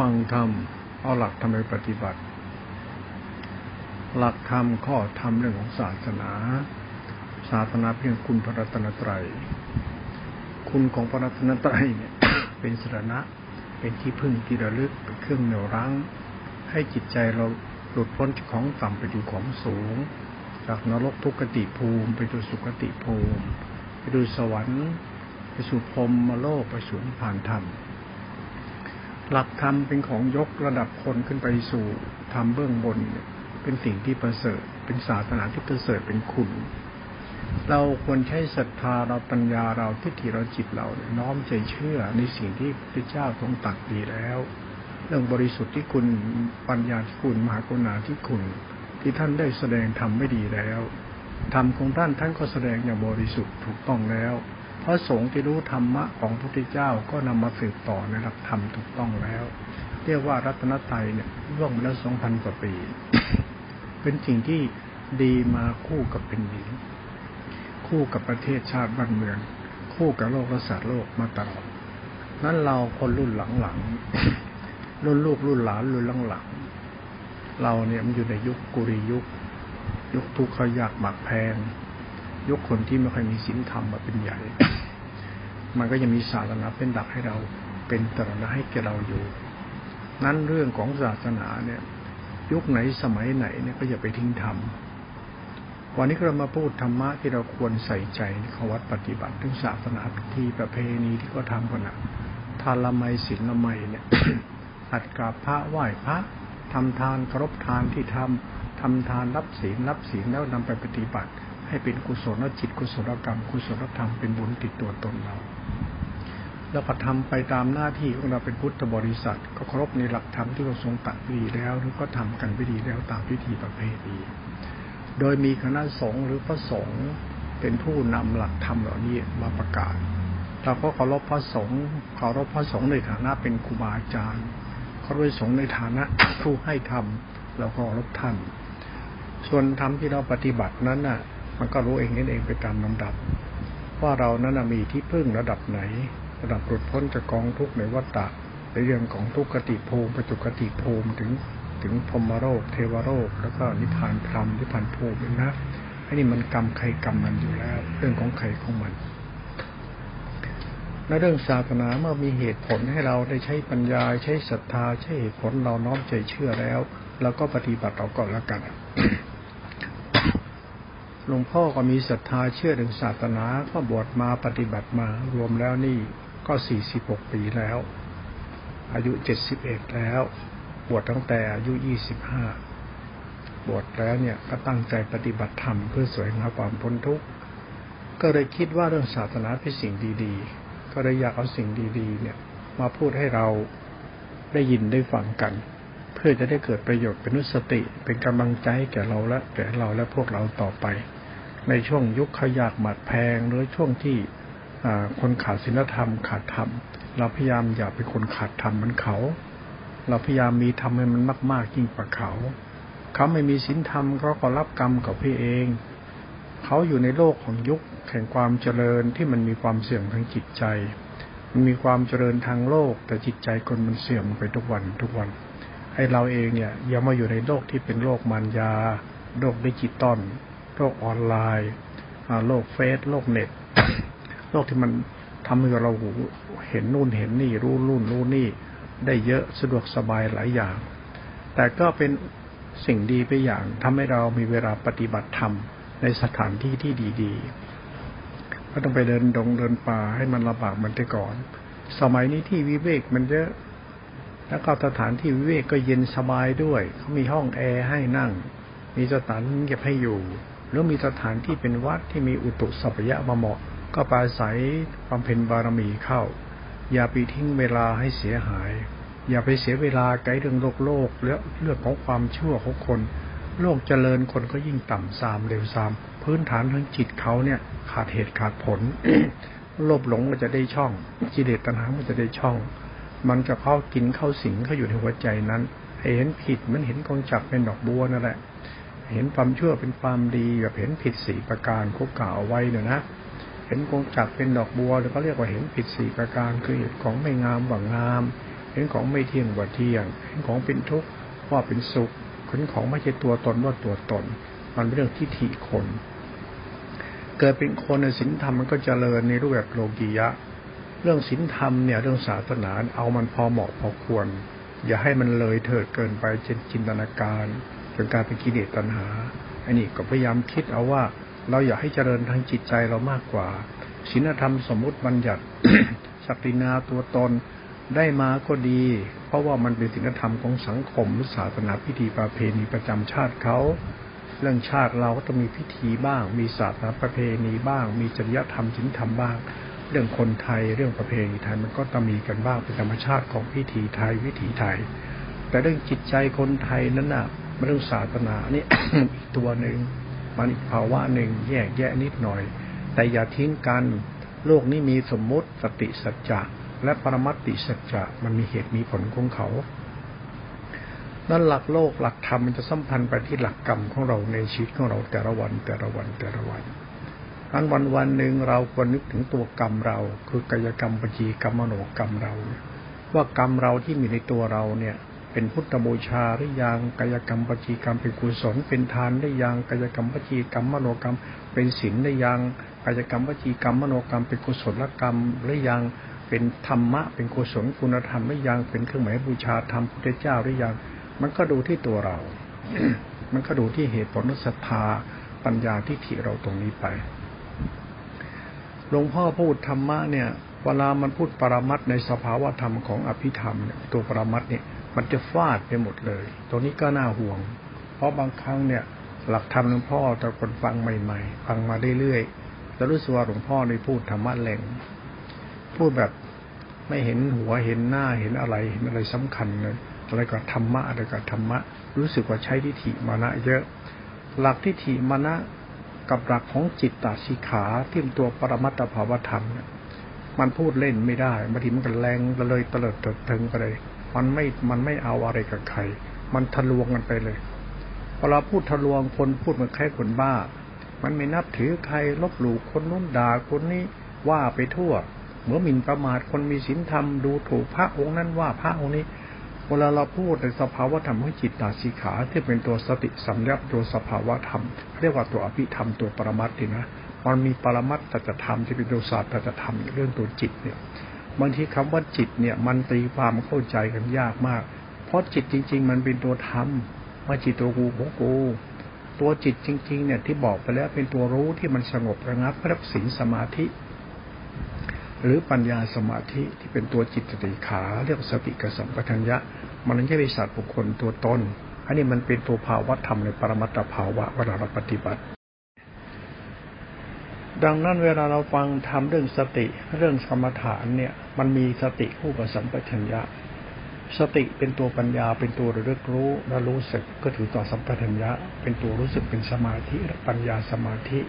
ฟังธรรม เอาหลักธรรมไปปฏิบัติ หลักธรรมข้อธรรมเรื่องของศาสนา ศาสนาเพียงคุณพระรัตนตรัย คุณของพระรัตนตรัยเนี่ยเป็นสรณะ เป็นที่พึ่งที่ระลึก เป็นเครื่องเหนี่ยวรั้ง ให้จิตใจเราหลุดพ้นจากของต่ำไปดูของสูง จากนรกทุกขติภูมิ ไปดูสุขติภูมิ ไปดูสวรรค์ ไปสู่พรมมโลกไปสู่นิพพานธรรม หลักธรรมเป็นของยกระดับคนขึ้นไปสู่ธรรมเบื้องบนเป็นสิ่งที่ประเสริฐ เป็นศาสนาที่ประเสริฐเป็นคุณ เราควรใช้ศรัทธาเราปัญญาเราทิฏฐิเราจิตเราน้อมใจเชื่อในสิ่งที่พระเจ้าทรงตักดีแล้ว เรื่องบริสุทธิ์ที่คุณปัญญาที่คุณมหากรุณาที่คุณ ที่ท่านได้แสดงทำไม่ดีแล้วธรรมของท่านท่านก็แสดงอย่างบริสุทธิ์ถูกต้องแล้ว พระสงฆ์ที่รู้ธรรมะของพระพุทธเจ้าก็นำมาสืบต่อในหลักธรรมถูกต้องแล้ว เรียกว่ารัตนตรัยเนี่ยร่วงมาแล้วสองพันกว่าปี เป็นสิ่งที่ดีมาคู่กับเป็นดินคู่กับประเทศชาติบ้านเมือง คู่กับโลกและสัตว์โลกมาตลอดนั้นเราคนรุ่นหลังๆรุ่นลูกรุ่นหลานรุ่นหลังๆเราเนี่ยมันอยู่ในยุคกุริยุค ยุคทุกข์ยากหมักแพง ยกคนที่ไม่ค่อยมีศีลธรรมมาเป็นใหญ่ มันก็ยังมีศาสนาเป็นดักให้เราเป็นตรณะให้แกเราอยู่ นั้นเรื่องของศาสนาเนี่ย ยุคไหนสมัยไหนเนี่ยก็อย่าไปทิ้งธรรมวันนี้เรามาพูดธรรมะที่เราควรใส่ใจในขวัตปฏิบัติถึงศาสนาพิธีประเพณีที่เขาทากันนะทานละไมศีลละไมเนี่ยอัดกราบพระไหว้พระทำทานครบทานที่ทำทำทานรับศีลรับศีลแล้วนำไปปฏิบัติ ให้เป็นกุศลจิตกุศลกรรม กุศลธรรมเป็นบุญติดตัวตนเราแล้วก็ทำไปตามหน้าที่ของเราเป็นพุทธบริษัท ก็เคารพในหลักธรรมที่เราทรงตัดดีแล้วหรือก็ทำกันไปดีแล้วตามพิธีประเพณีโดยมีคณะสงฆ์หรือพระสงฆ์เป็นผู้นำหลักธรรมเหล่านี้มาประกาศเราก็เคารพพระสงฆ์เคารพพระสงฆ์ในฐานะเป็นครูบาอาจารย์เคารพสงฆ์ในฐานะผู้ให้ธรรมเราก็เคารพท่าน ส่วนธรรมที่เราปฏิบัตินั้นน่ะ มันก็รู้เองนั่นเองไปตามลำดับ ว่าเรานั้นมีที่พึ่งระดับไหน ระดับหลุดพ้นจากกองทุกข์ในวัฏฏะในเรื่องของทุกขติภูมิปัจจุกติภูมิถึงถึงพรมโรค เทวโรค แล้วก็นิพพานพรมนิพพานภูมินะอันนี้มันกรรมใครกรรมมันอยู่แล้ว เรื่องของใครของมันในเรื่องศาสนาเมื่อมีเหตุผลให้เราได้ใช้ปัญญาใช้ศรัทธา ใช้เหตุผลเราน้อมใจเชื่อแล้วเราก็ปฏิบัติเราก่อนล้วกัน หลวงพ่อก็มีศรัทธาเชื่อถึงศาสนาก็บวชมาปฏิบัติมารวมแล้วนี่ก็สี่สิบหกปีแล้ว อายุเจ็ดสิบเอ็ดแล้ว บวชตั้งแต่อายุยี่สิบห้าบวชแล้วเนี่ยก็ตั้งใจปฏิบัติธรรมเพื่อสวยงามความพ้นทุกข์ก็เลยคิดว่าเรื่องศาสนาเป็นสิ่งดีๆ ก็เลยอยากเอาสิ่งดีๆ เนี่ย มาพูดให้เราได้ยินได้ฟังกัน พื่อจะได้เกิดประโยชน์เป็นนุสติ เป็นกำลังใจแก่เราและแก่เราและพวกเราต่อไป ในช่วงยุคขยากหมัดแพงหรือช่วงที่คนขาดศีลธรรมขาดธรรม เราพยายามอย่าเป็นคนขาดธรรมเหมือนเขา เราพยายามมีธรรมให้มันมาก ๆ ยิ่งกว่าเขา เขาไม่มีศีลธรรมเขาก็รับกรรมกับพี่เอง เขาอยู่ในโลกของยุคแห่งความเจริญที่มันมีความเสื่อมทางจิตใจ มันมีความเจริญทางโลกแต่จิตใจคนมันเสื่อมไปทุกวันทุกวัน ไอเราเองเนี่ยอย่ามาอยู่ในโลกที่เป็นโลกมายา โลกดิจิตอลโลกออนไลน์โลกเฟซโลกเน็ต โลกที่มันทำให้เราหูเห็นนู่นเห็นนี่รู้นู่นรู้นี่ ได้เยอะสะดวกสบายหลายอย่าง แต่ก็เป็นสิ่งดีไปอย่างทำให้เรามีเวลาปฏิบัติธรรมในสถานที่ที่ดีๆ ก็ต้องไปเดินดงเดินป่าให้มันลำบากมันไปก่อน สมัยนี้ที่วิเวกมันเยอะ แล้วก็สถานที่วิเวกก็เย็นสบายด้วย เขามีห้องแอร์ให้นั่ง มีสถานเก็บให้อยู่หรือมีสถานที่เป็นวัดที่มีอุตุสัพยะมาเหมาะ ก็ปาศัยความเพ็ญบารมีเข้า อย่าไปทิ้งเวลาให้เสียหาย อย่าไปเสียเวลาไกลเรื่องโลกโลกเรื่องเรื่องของความชั่วของคน โลกเจริญคนก็ยิ่งต่ำซามเร็วซาม พื้นฐานทางจิตเขาเนี่ยขาดเหตุขาดผล โลภหลงก็จะได้ช่องกิเลสตัณหามันจะได้ช่อง มันจะเข้ากินเข้าสิงเข้าอยู่ในหัวใจนั้นเห็นผิดมันเห็นกองจักเป็นดอกบัวนั่นแหละ เห็นความชั่วเป็นความดีแบบเห็นผิดสี่ประการเขากล่าวไว้เนี่ยนะเห็นกองจักเป็นดอกบัวหรือเขาเรียกว่าเห็นผิดสี่ประการคือเห็นของไม่งามว่างาม เห็นของไม่เที่ยงว่าเที่ยง เห็นของเป็นทุกข์ว่าเป็นสุขเห็นของไม่ใช่ตัวตนว่าตัวตน มันเป็นเรื่องทิฏฐิคน เกิดเป็นคนในศีลธรรมมันก็เจริญในรูปแบบโลกียะ เรื่องศีลธรรมเนี่ยเรื่องศาสนาเอามันพอเหมาะพอควร อย่าให้มันเลยเถิดเกินไปจนจินตนาการจนกลายเป็นกิเลสตัณหา อันนี้ก็พยายามคิดเอาว่า เราอยากให้เจริญทางจิตใจเรามากกว่าศีลธรรมสมมุติบัญญัติศักดินาตัวตนได้มาก็ดี เพราะว่ามันเป็นศีลธรรมของสังคมหรือศาสนาพิธีประเพณีประจำชาติเขาเรื่องชาติเราก็ต้องมีพิธีบ้าง มีศาสนาประเพณีบ้าง มีจริยธรรมศีลธรรมบ้าง เรื่องคนไทยเรื่องประเพณีไทยมันก็ต้องมีกันบ้างเป็นธรรมชาติของพิธีไทยวิถีไทย แต่เรื่องจิตใจคนไทยนั้นน่ะเรื่องศาสนานี่อีกตัวหนึ่งมันอีกภาวะหนึ่งแยกแยะนิดหน่อย แต่อย่าทิ้งกันโลกนี้มีสมมุติสติสัจจะและปรมัตติสัจจะมันมีเหตุมีผลของเขานั่นหลักโลกหลักธรรมมันจะสัมพันธ์ไปที่หลักกรรมของเราในชีวิตของเราแต่ละวันแต่ละวันแต่ละวัน อันวันวันหนึ่งเราควรนึกถึงตัวกรรมเรา คือกายกรรมปจีกรรมมโนกรรมเราว่ากรรมเราที่มีในตัวเราเนี่ย เป็นพุทธบูชาหรือยังกายกรรมปจีกรรมเป็นกุศล เป็นทานหรือยังกายกรรมปจีกรรมมโนกรรม เป็นศีลหรือยังกายกรรมวจีกรรมมโนกรรม เป็นกุศลกรรมหรือยังเป็นธรรมะ เป็นกุศลคุณธรรมหรือยังเป็นเครื่องหมายบูชาธรรมพุทธเจ้าหรือยังมันก็ดูที่ตัวเรา มันก็ดูที่เหตุผลศรัทธาปัญญาที่ถิเราตรงนี้ไป หลวงพ่อพูดธรรมะเนี่ยเวลามันพูดปรามัดในสภาวะธรรมของอภิธรรมเนี่ยตัวปรามัดเนี่ยมันจะฟาดไปหมดเลยตัวนี้ก็น่าห่วง เพราะบางครั้งเนี่ย หลักธรรมหลวงพ่อแต่คนฟังใหม่ๆ ฟังมาเรื่อยๆจะรู้สึกว่าหลวงพ่อในพูดธรรมะแรงพูดแบบไม่เห็นหัวเห็นหน้าเห็นอะไรเห็นอะไรสำคัญเลยอะไรกับธรรมะอะไรกับธรรมะ รู้สึกว่าใช้ทิฏฐิมานะเยอะ หลักทิฏฐิมานะ กับหลักของจิตตสิขาที่เป็นตัวปรมัตถภาวธรรมเนี่ยมันพูดเล่นไม่ได้บางทีมันก็แรงเลยเตลิดเติดตึงไปเลย มันไม่มันไม่เอาอะไรกับใคร มันทะลวงกันไปเลยพอเราพูดทะลวงคนพูดเหมือนแค่คนบ้า มันไม่นับถือใครลบหลู่คนนู้นด่าคนนี้ว่าไปทั่ว เหมือนหมิ่นประมาทคนมีศีลธรรมดูถูกพระองค์นั้นว่าพระองค์นี้ เวลาเราพูดในสภาวะธรรมของจิตตาสีขาที่เป็นตัวสติสัมยาตัวสภาวะธรรม เรียกว่าตัวอภิธรรมตัวปรมัตถ์นะมันมีปรมัตถจธรรมที่เป็นตัวศาสตร์จธรรมเรื่องตัวจิตเนี่ยบางทีคำว่าจิตเนี่ยมันตีความเข้าใจกันยากมาก เพราะจิตจริง ๆ มันเป็นตัวธรรมว่าจิตตัวกูของกูตัวจิตจริง ๆ เนี่ยที่บอกไปแล้วเป็นตัวรู้ที่มันสงบระงับพระศีลสมาธิ หรือปัญญาสมาธิที่เป็นตัวจิตติขา เรียกสติกสัมปทัญญะ มันไม่ใช่เป็นสัตว์บุคคลตัวตน อันนี้มันเป็นตัวภาวะธรรมในปรมัตถภาวะเวลาเราปฏิบัติ ดังนั้นเวลาเราฟังทำเรื่องสติเรื่องสมถานเนี่ย มันมีสติคู่กับสัมปชัญญะ สติเป็นตัวปัญญาเป็นตัวระลึกรู้และรู้สึกก็ถือต่อสัมปชัญญะ เป็นตัวรู้สึกเป็นสมาธิปัญญาสมาธิ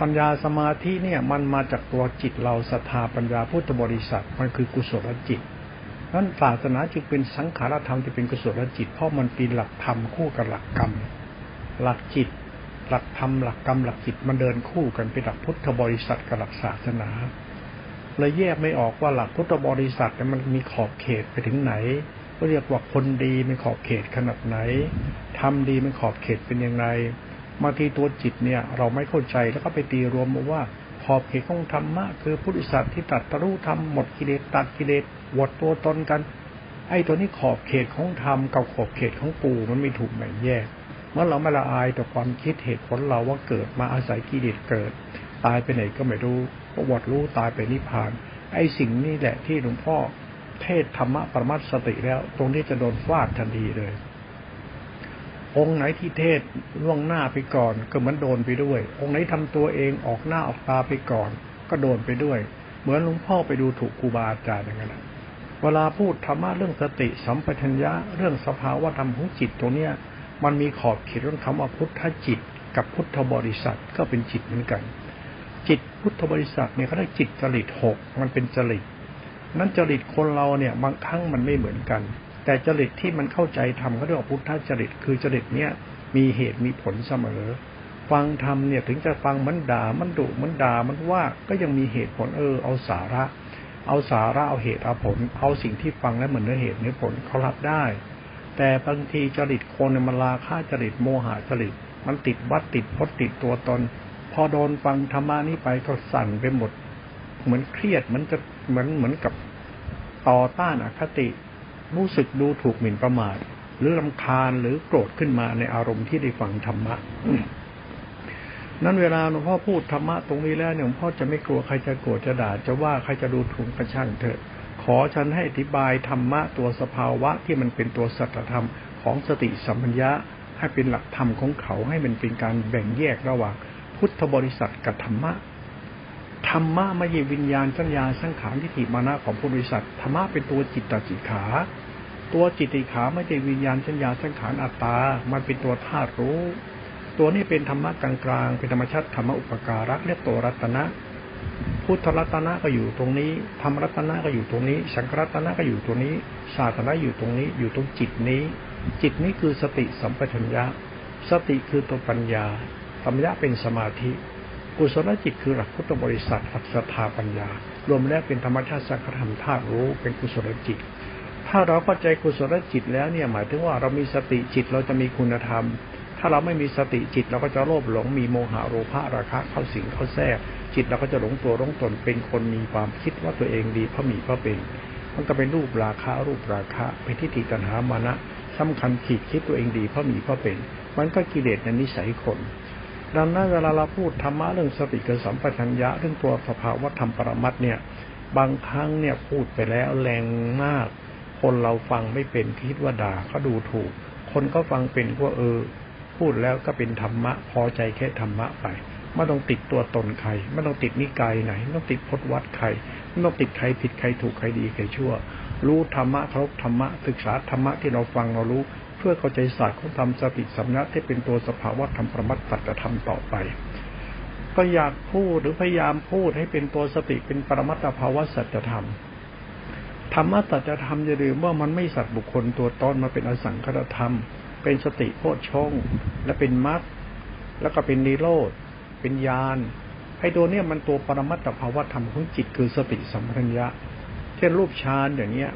ปัญญาสมาธิเนี่ยมันมาจากตัวจิตเราศรัทธาปัญญาพุทธบริษัทมันคือกุศลจิต นั้นศาสนาจึงเป็นสังขารธรรมที่เป็นกุศลจิต เพราะมันเป็นหลักธรรมคู่กับหลักกรรม หลักจิต หลักธรรมหลักกรรมหลักจิตมันเดินคู่กันเป็นหลักพุทธบริษัทกับหลักศาสนาเลยแยกไม่ออกว่าหลักพุทธบริษัทมันมีขอบเขตไปถึงไหนก็เรียกว่าคนดีมันขอบเขตขนาดไหนทำดีมันขอบเขตเป็นยังไงมาทีตัวจิตเนี่ย เราไม่เข้าใจแล้วก็ไปตีรวมมาว่าขอบเขตของธรรมะคือพุทธิสัตว์ที่ตัดตรู้ทำหมดกิเลสตัดกิเลส วดตัวตนกัน ไอ้ตัวนี้ขอบเขตของธรรมกับขอบเขตของปู่มันไม่ถูกแบ่งแยก เมื่อเราไม่ละอายต่อความคิดเหตุผลเราว่าเกิดมาอาศัยกิเลสเกิด ตายไปไหนก็ไม่รู้ประวัติรู้ตายไปนิพพาน ไอ้สิ่งนี้แหละที่หลวงพ่อเทศธรรมะประมัตสติแล้ว ตรงนี้จะโดนฟาดทันทีเลย องค์ไหนที่เทศล่วงหน้าไปก่อนก็เหมือนโดนไปด้วย องค์ไหนทำตัวเองออกหน้าออกตาไปก่อน ก็โดนไปด้วย เหมือนหลวงพ่อไปดูถูกครูบาอาจารย์อย่างนั้น เวลาพูดธรรมะเรื่องสติสัมปชัญญะเรื่องสภาวะธรรมของจิตตรงเนี้ยมันมีขอบเขตเรื่องคำว่าพุทธจิต กับพุทธบริษัทก็เป็นจิตเหมือนกัน จิตพุทธบริษัทเนี่ยเขาเรียกจิตจริตหกมันเป็นจริตนั้นจริตคนเราเนี่ยบางครั้งมันไม่เหมือนกัน แต่จริตที่มันเข้าใจทำเขาเรียกว่าพุทธจริต คือจริตเนี่ยมีเหตุมีผลเสมอ ฟังธรรมเนี่ยถึงจะฟังมันด่ามันดุมันด่ามันว่าก็ยังมีเหตุผลเออเอาสาระ เอาสาระเอาเหตุเอาผล เอาสิ่งที่ฟังแล้วเหมือนเนื้อเหตุเนื้อผลเขารับได้ แต่บางทีจริตคนมันลาค่าจริตโมหะจริต มันติดวัดติดพจน์ติดตัวตน พอโดนฟังธรรมานี้ไปก็สั่นไปหมด เหมือนเครียดมันจะเหมือนเหมือนกับต่อต้านอคติ รู้สึกดูถูกหมิ่นประมาทหรือลำคาญหรือโกรธขึ้นมาในอารมณ์ที่ได้ฟังธรรมะ นั้นเวลาหลวงพ่อพูดธรรมะตรงนี้แล้วเนี่ยหลวงพ่อจะไม่กลัวใครจะโกรธจะด่าจะว่าใครจะดูถูกกระช่างเถอะ ขอฉันให้อธิบายธรรมะตัวสภาวะที่มันเป็นตัวสัจธรรมของสติสัมปัญญะให้เป็นหลักธรรมของเขาให้มันเป็นการแบ่งแยกระหว่างพุทธบริษัทกับธรรมะธรรมะไม่ใช่วิญญาณสัญญาสังขารทิฏฐิมานะของบริษัทธรรมะเป็นตัวจิตตจิตขา ตัวจิตติขาไม่ใช่วิญญาณสัญญาสังขารอัตตา มันเป็นตัวธาตุรู้ ตัวนี้เป็นธรรมะกลางๆ เป็นธรรมชาติธรรมะอุปการะเรียกตัวรัตนะ พุทธรัตนะก็อยู่ตรงนี้ ธรรมรัตนะก็อยู่ตรงนี้ สังฆรัตนะก็อยู่ตรงนี้ ศาสนาอยู่ตรงนี้ อยู่ตรงจิตนี้ จิตนี้คือสติสัมปชัญญะ สติคือตัวปัญญา ปัญญาเป็นสมาธิ กุศลจิตคือหลักพุทธบริษัทหลักศรัทธาปัญญา รวมแล้วเป็นธรรมชาติสังขธรรมธาตุรู้ เป็นกุศลจิตถ้าเราเข้าใจกุศลจิตแล้วเนี่ยหมายถึงว่าเรามีสติจิตเราจะมีคุณธรรม ถ้าเราไม่มีสติจิตเราก็จะโลภหลงมีโมหะโลภะราคะเข้าสิงเข้าแทรก จิตเราก็จะหลงตัวหลงตนเป็นคนมีความคิดว่าตัวเองดีเพราะมีเพราะเป็น มันก็เป็นรูปราคะรูปราคะเป็นทิฏฐิตัณหามานะสำคัญขีดคิดตัวเองดีเพราะมีเพราะเป็น มันก็กิเลสในนิสัยคนดังนั้นเวลาเราพูดธรรมะเรื่องสติกับสัมปชัญญะเรื่องตัวสภาวะธรรมปรมัตเนี่ยบางครั้งเนี่ยพูดไปแล้วแรงมาก คนเราฟังไม่เป็นคิดว่าด่าเขาดูถูก คนก็ฟังเป็นว่าเออ พูดแล้วก็เป็นธรรมะ พอใจแค่ธรรมะไป ไม่ต้องติดตัวตนใคร ไม่ต้องติดนิกายไหน ไม่ต้องติดพจนวัดใคร ไม่ต้องติดใครผิดใครถูกใครดีใครชั่ว รู้ธรรมะเคารพธรรมะศึกษาธรรมะที่เราฟังเรารู้ เพื่อเข้าใจศาสตร์ของธรรมสติสัมนัตที่เป็นตัวสภาวะธรรมประมัติสัจธรรมต่อไปก็อยากพูดหรือพยายามพูดให้เป็นตัวสติเป็นปรมัตถภาวะสัจธรรมธรรมะสัจธรรมอย่าลืมว่ามันไม่สัตว์บุคคลตัวตนมาเป็นอสังขตธรรม เป็นสติโพชฌงและเป็นมรรคแล้วก็เป็นนิโรธเป็นญาณไอ้ตัวเนี้ยมันตัวปรมัตถภาวะธรรมของจิตคือสติสัมปัญญะเช่นรูปฌานอย่างเนี้ย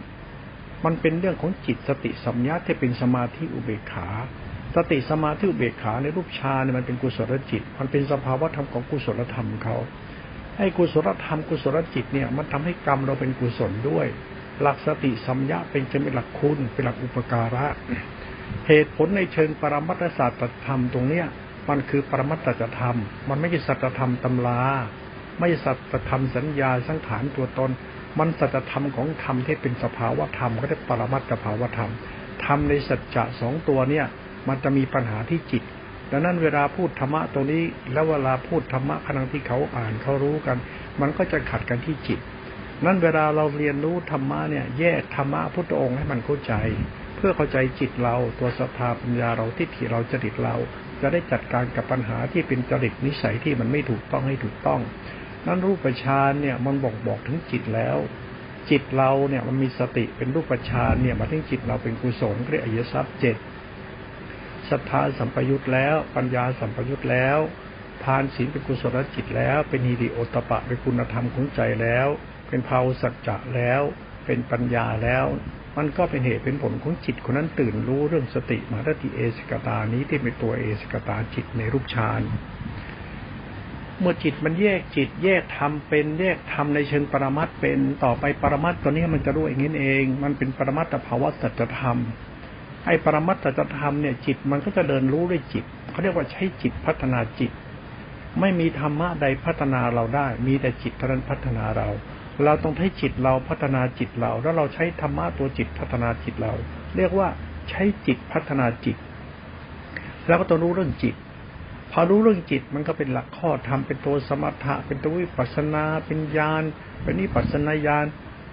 มันเป็นเรื่องของจิตสติสัมยาที่เป็นสมาธิอุเบกขา สติสมาธิอุเบกขาในรูปฌานเนี่ยมันเป็นกุศลจิต มันเป็นสภาวะธรรมของกุศลธรรมเขาไอ้กุศลธรรมกุศลจิตเนี่ยมันทำให้กรรมเราเป็นกุศลด้วย หลักสติสัมยาเป็นจะเป็นหลักคุณเป็นหลักอุปการะ เหตุผลในเชิงปรมัตถศาสตร์ธรรมตรงเนี้ย มันคือปรมัตถธรรม มันไม่ใช่สัจธรรมตำราไม่ใช่สัจธรรมสัญญาสังขารตัวตน มันสัจธรรมของธรรมที่เป็นสภาวะธรรมก็ได้ปรมัตถภาวะธรรมธรรมในสัจจะสองตัวเนี่ยมันจะมีปัญหาที่จิต ดังนั้นเวลาพูดธรรมะตรงนี้ แล้วเวลาพูดธรรมะขณะที่เขาอ่านเขารู้กัน มันก็จะขัดกันที่จิต นั้นเวลาเราเรียนรู้ธรรมะเนี่ยแยกธรรมะพุทธองค์ให้มันเข้าใจ เพื่อเข้าใจจิตเรา ตัวสภาปัญญาเราทิฏฐิเราจริตเรา จะได้จัดการกับปัญหาที่เป็นจริตนิสัยที่มันไม่ถูกต้องให้ถูกต้อง นั้นรูปฌานเนี่ยมันบอกบอกถึงจิตแล้ว จิตเราเนี่ยมันมีสติเป็นรูปฌานเนี่ยมาถึงจิตเราเป็นกุศลเรียกอริยทรัพย์เจ็ดศรัทธาสัมปยุตแล้ว ปัญญาสัมปยุตแล้วทานศีลเป็นกุศลจิตแล้ว เป็นฮีริโอตปะเป็นคุณธรรมของใจแล้ว เป็นภาวสัจจะแล้ว เป็นปัญญาแล้ว มันก็เป็นเหตุเป็นผลของจิตคนนั้นตื่นรู้เรื่องสติมาตติเอสกตานี้ที่เป็นตัวเอสกตาจิตในรูปฌานเมื่อจิตมันแยกจิตแยกธรรมเป็นแยกธรรมในเชิงปรมัตเป็นต่อไปปรมัตตัวนี้มันจะรู้อย่างนี้เอง มันเป็นปรมัตถภาวะสัจธรรมไอ้ปรมัตสัจธรรมเนี่ยจิตมันก็จะเดินรู้ด้วยจิตเขาเรียกว่าใช้จิตพัฒนาจิต ไม่มีธรรมะใดพัฒนาเราได้ มีแต่จิตเท่านั้นพัฒนาเรา เราต้องใช้จิตเราพัฒนาจิตเรา แล้วเราใช้ธรรมะตัวจิตพัฒนาจิตเรา เรียกว่าใช้จิตพัฒนาจิต แล้วก็ต้องรู้เรื่องจิต พอรู้เรื่องจิตมันก็เป็นหลักข้อธรรมเป็นตัวสมถะ เป็นตัววิปัสนา เป็นญาณเป็นนิปัสนาญาณ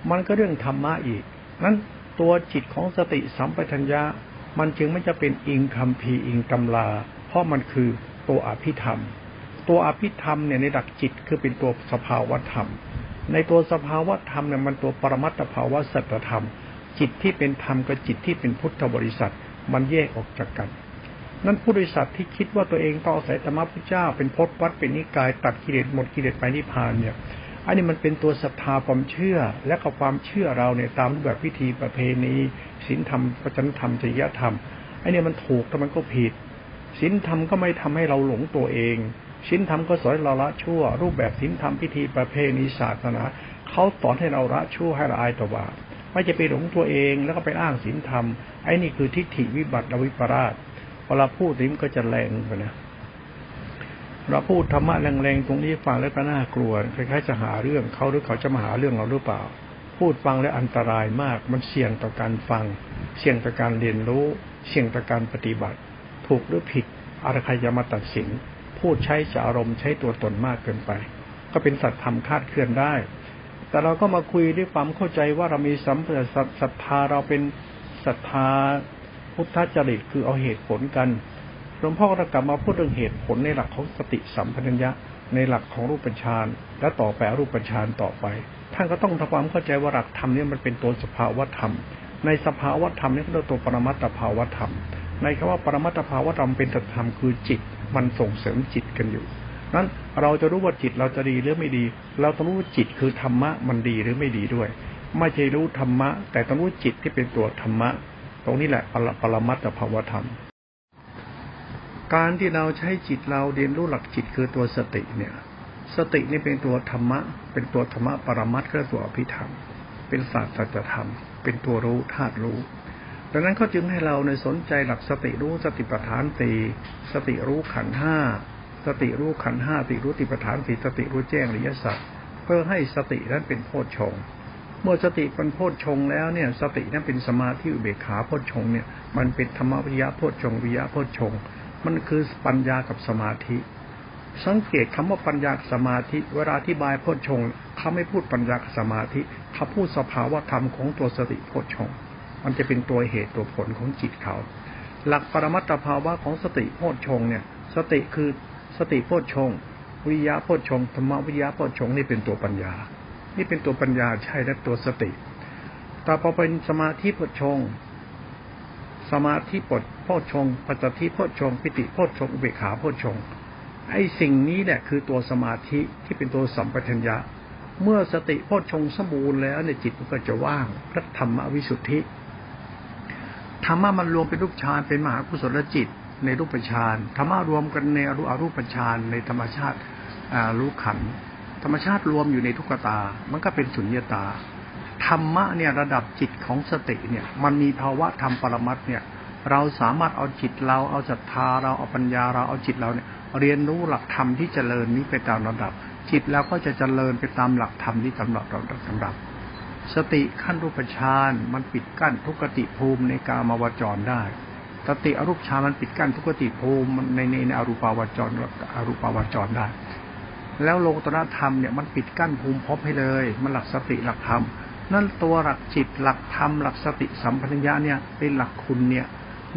มันก็เรื่องธรรมะอีกนั้นตัวจิตของสติสัมปชัญญะมันจึงไม่จะเป็นอิงคำพีอิงตำลา เพราะมันคือตัวอภิธรรม ตัวอภิธรรมเนี่ยในหลักจิตคือเป็นตัวสภาวธรรม ในตัวสภาวะธรรมเนี่ยมันตัวปรมัตถภาวะสัจธรรม จิตที่เป็นธรรมกับจิตที่เป็นพุทธบริษัท มันแยกออกจากกัน นั่นผู้บริษัทที่คิดว่าตัวเองต้องอาศัยธรรมะพระเจ้า เป็นพจน์วัดเป็นนิกายตัดกิเลสหมดกิเลสไปนิพพานเนี่ยอันนี้มันเป็นตัวศรัทธาความเชื่อและกับความเชื่อเราเนี่ยตามรูปแบบพิธีประเพณีศีลธรรมประจันธรรมจริยธรรมไอ้นี่มันถูกแต่มันก็ผิดศีลธรรมก็ไม่ทำให้เราหลงตัวเอง ศีลธรรมก็สอนเราละชั่ว รูปแบบศีลธรรมพิธีประเพณีศาสนาเขาสอนให้เราละชั่วให้ละอายต่อบาปไม่จะไปหลงตัวเองแล้วก็ไปอ้างศีลธรรมไอ้นี่คือทิฏฐิวิบัติอวิปราชเวลาพูดนี้มันก็จะแรงไปนะเราพูดธรรมะแรงๆตรงนี้ฟังแล้วก็น่ากลัวคล้ายๆจะหาเรื่องเขาหรือเขาจะมาหาเรื่องเราหรือเปล่า พูดฟังแล้วอันตรายมาก มันเสี่ยงต่อการฟัง เสี่ยงต่อการเรียนรู้ เสี่ยงต่อการปฏิบัติ ถูกหรือผิดอะไรใครจะมาตัดสิน พูดใช้จะอารมณ์ใช้ตัวตนมากเกินไป ก็เป็นสัตธรรมคาดเคลื่อนได้ แต่เราก็มาคุยด้วยความเข้าใจว่าเรามีสัมผัสศรัทธาเราเป็นศรัทธาพุทธจริตคือเอาเหตุผลกันหลวงพ่อก็กลับมาพูดเรื่องเหตุผลในหลักของสติสัมพัญญะในหลักของรูปฌานและต่อไปรูปฌานต่อไป ท่านก็ต้องทำความเข้าใจว่าหลักธรรมนี่มันเป็นตัวสภาวธรรม ในสภาวธรรมนี่ก็เรียกตัวปรมัตถภาวธรรม ในคำว่าปรมัตถภาวธรรมเป็นธรรมคือจิต มันส่งเสริมจิตกันอยู่นั้นเราจะรู้ว่าจิตเราจะดีหรือไม่ดี เราต้องรู้ว่าจิตคือธรรมะมันดีหรือไม่ดีด้วย ไม่ใช่รู้ธรรมะ แต่ต้องรู้จิตที่เป็นตัวธรรมะ ตรงนี้แหละปรมัตถภาวธรรม การที่เราใช้จิตเราเรียนรู้หลักจิตคือตัวสติเนี่ย สตินี่เป็นตัวธรรมะ เป็นตัวธรรมะปรมัตถ์คือตัวอภิธรรม เป็นศาสตร์สัจธรรม เป็นตัวรู้ธาตุรู้ ดังนั้นเขาจึงให้เราในสนใจหลักสติรู้สติปัฏฐานตีสติรู้ขันห้าสติรู้ขันห้าสติรู้ติปัฏฐานสี่สติรู้แจ้งริยสัจเพื่อให้สตินั้นเป็นโพชฌงเมื่อสติเป็นโพชฌงแล้วเนี่ย สตินั้นเป็นสมาธิอุเบกขาโพชฌงเนี่ย มันเป็นธรรมวิยะโพชฌงวิยะโพชฌงมันคือปัญญากับสมาธิ สังเกตคำว่าปัญญาสมาธิ เวลาอธิบายโพชฌงเขาไม่พูดปัญญาสมาธิเขาพูดสภาวะธรรมของตัวสติโพชฌง มันจะเป็นตัวเหตุตัวผลของจิตเขา หลักปรมัตถภาวะของสติโพชฌงเนี่ย สติคือสติโพชฌงวิยาโพชฌงธรรมวิยาโพชฌงนี่เป็นตัวปัญญา นี่เป็นตัวปัญญาใช่และตัวสติ แต่พอเป็นสมาธิโพชฌงสมาธิปดโพชงปัจจทิโพชงปิติโพชงอุเบกขาโพชงไอ้สิ่งนี้แหละคือตัวสมาธิที่เป็นตัวสัมปชัญญะ เมื่อสติโพชงสมบูรณ์แล้วในจิตมันก็จะว่างพระธรรมวิสุทธิ ธรรมะมันรวมเป็นรูปฌานเป็นมหากุศลจิต ในรูปฌานธรรมะรวมกันในอรูปอรูปฌานในธรรมชาติรู้ขันธรรมชาติรวมอยู่ในทุกตา มันก็เป็นสุญญตา ธรรมะเนี่ยระดับจิตของสติเนี่ยมันมีภาวะธรรมปรมัตเนี่ยเราสามารถเอาจิตเราเอาศรัทธาเราเอาปัญญาเราเอาจิตเราเนี่ยเรียนรู้หลักธรรมที่เจริญนี้ไปตามระดับ จิตแล้วก็จะเจริญไปตามหลักธรรมที่กำหนดเรากำดับ สติขั้นรูปฌานมันปิดกั้นทุกติภูมิในกามาวจรได้ สติอรูปฌานมันปิดกั้นทุกติภูมิในในในอรูปาวจรอรูปาวจรได้ แล้วโลกตระธรรมเนี่ยมันปิดกั้นภูมิพบให้เลย มันหลักสติหลักธรรม นั่นตัวหลักจิตหลักธรรมหลักสติสัมพัญญาเนี่ยเป็นหลักคุณเนี่ย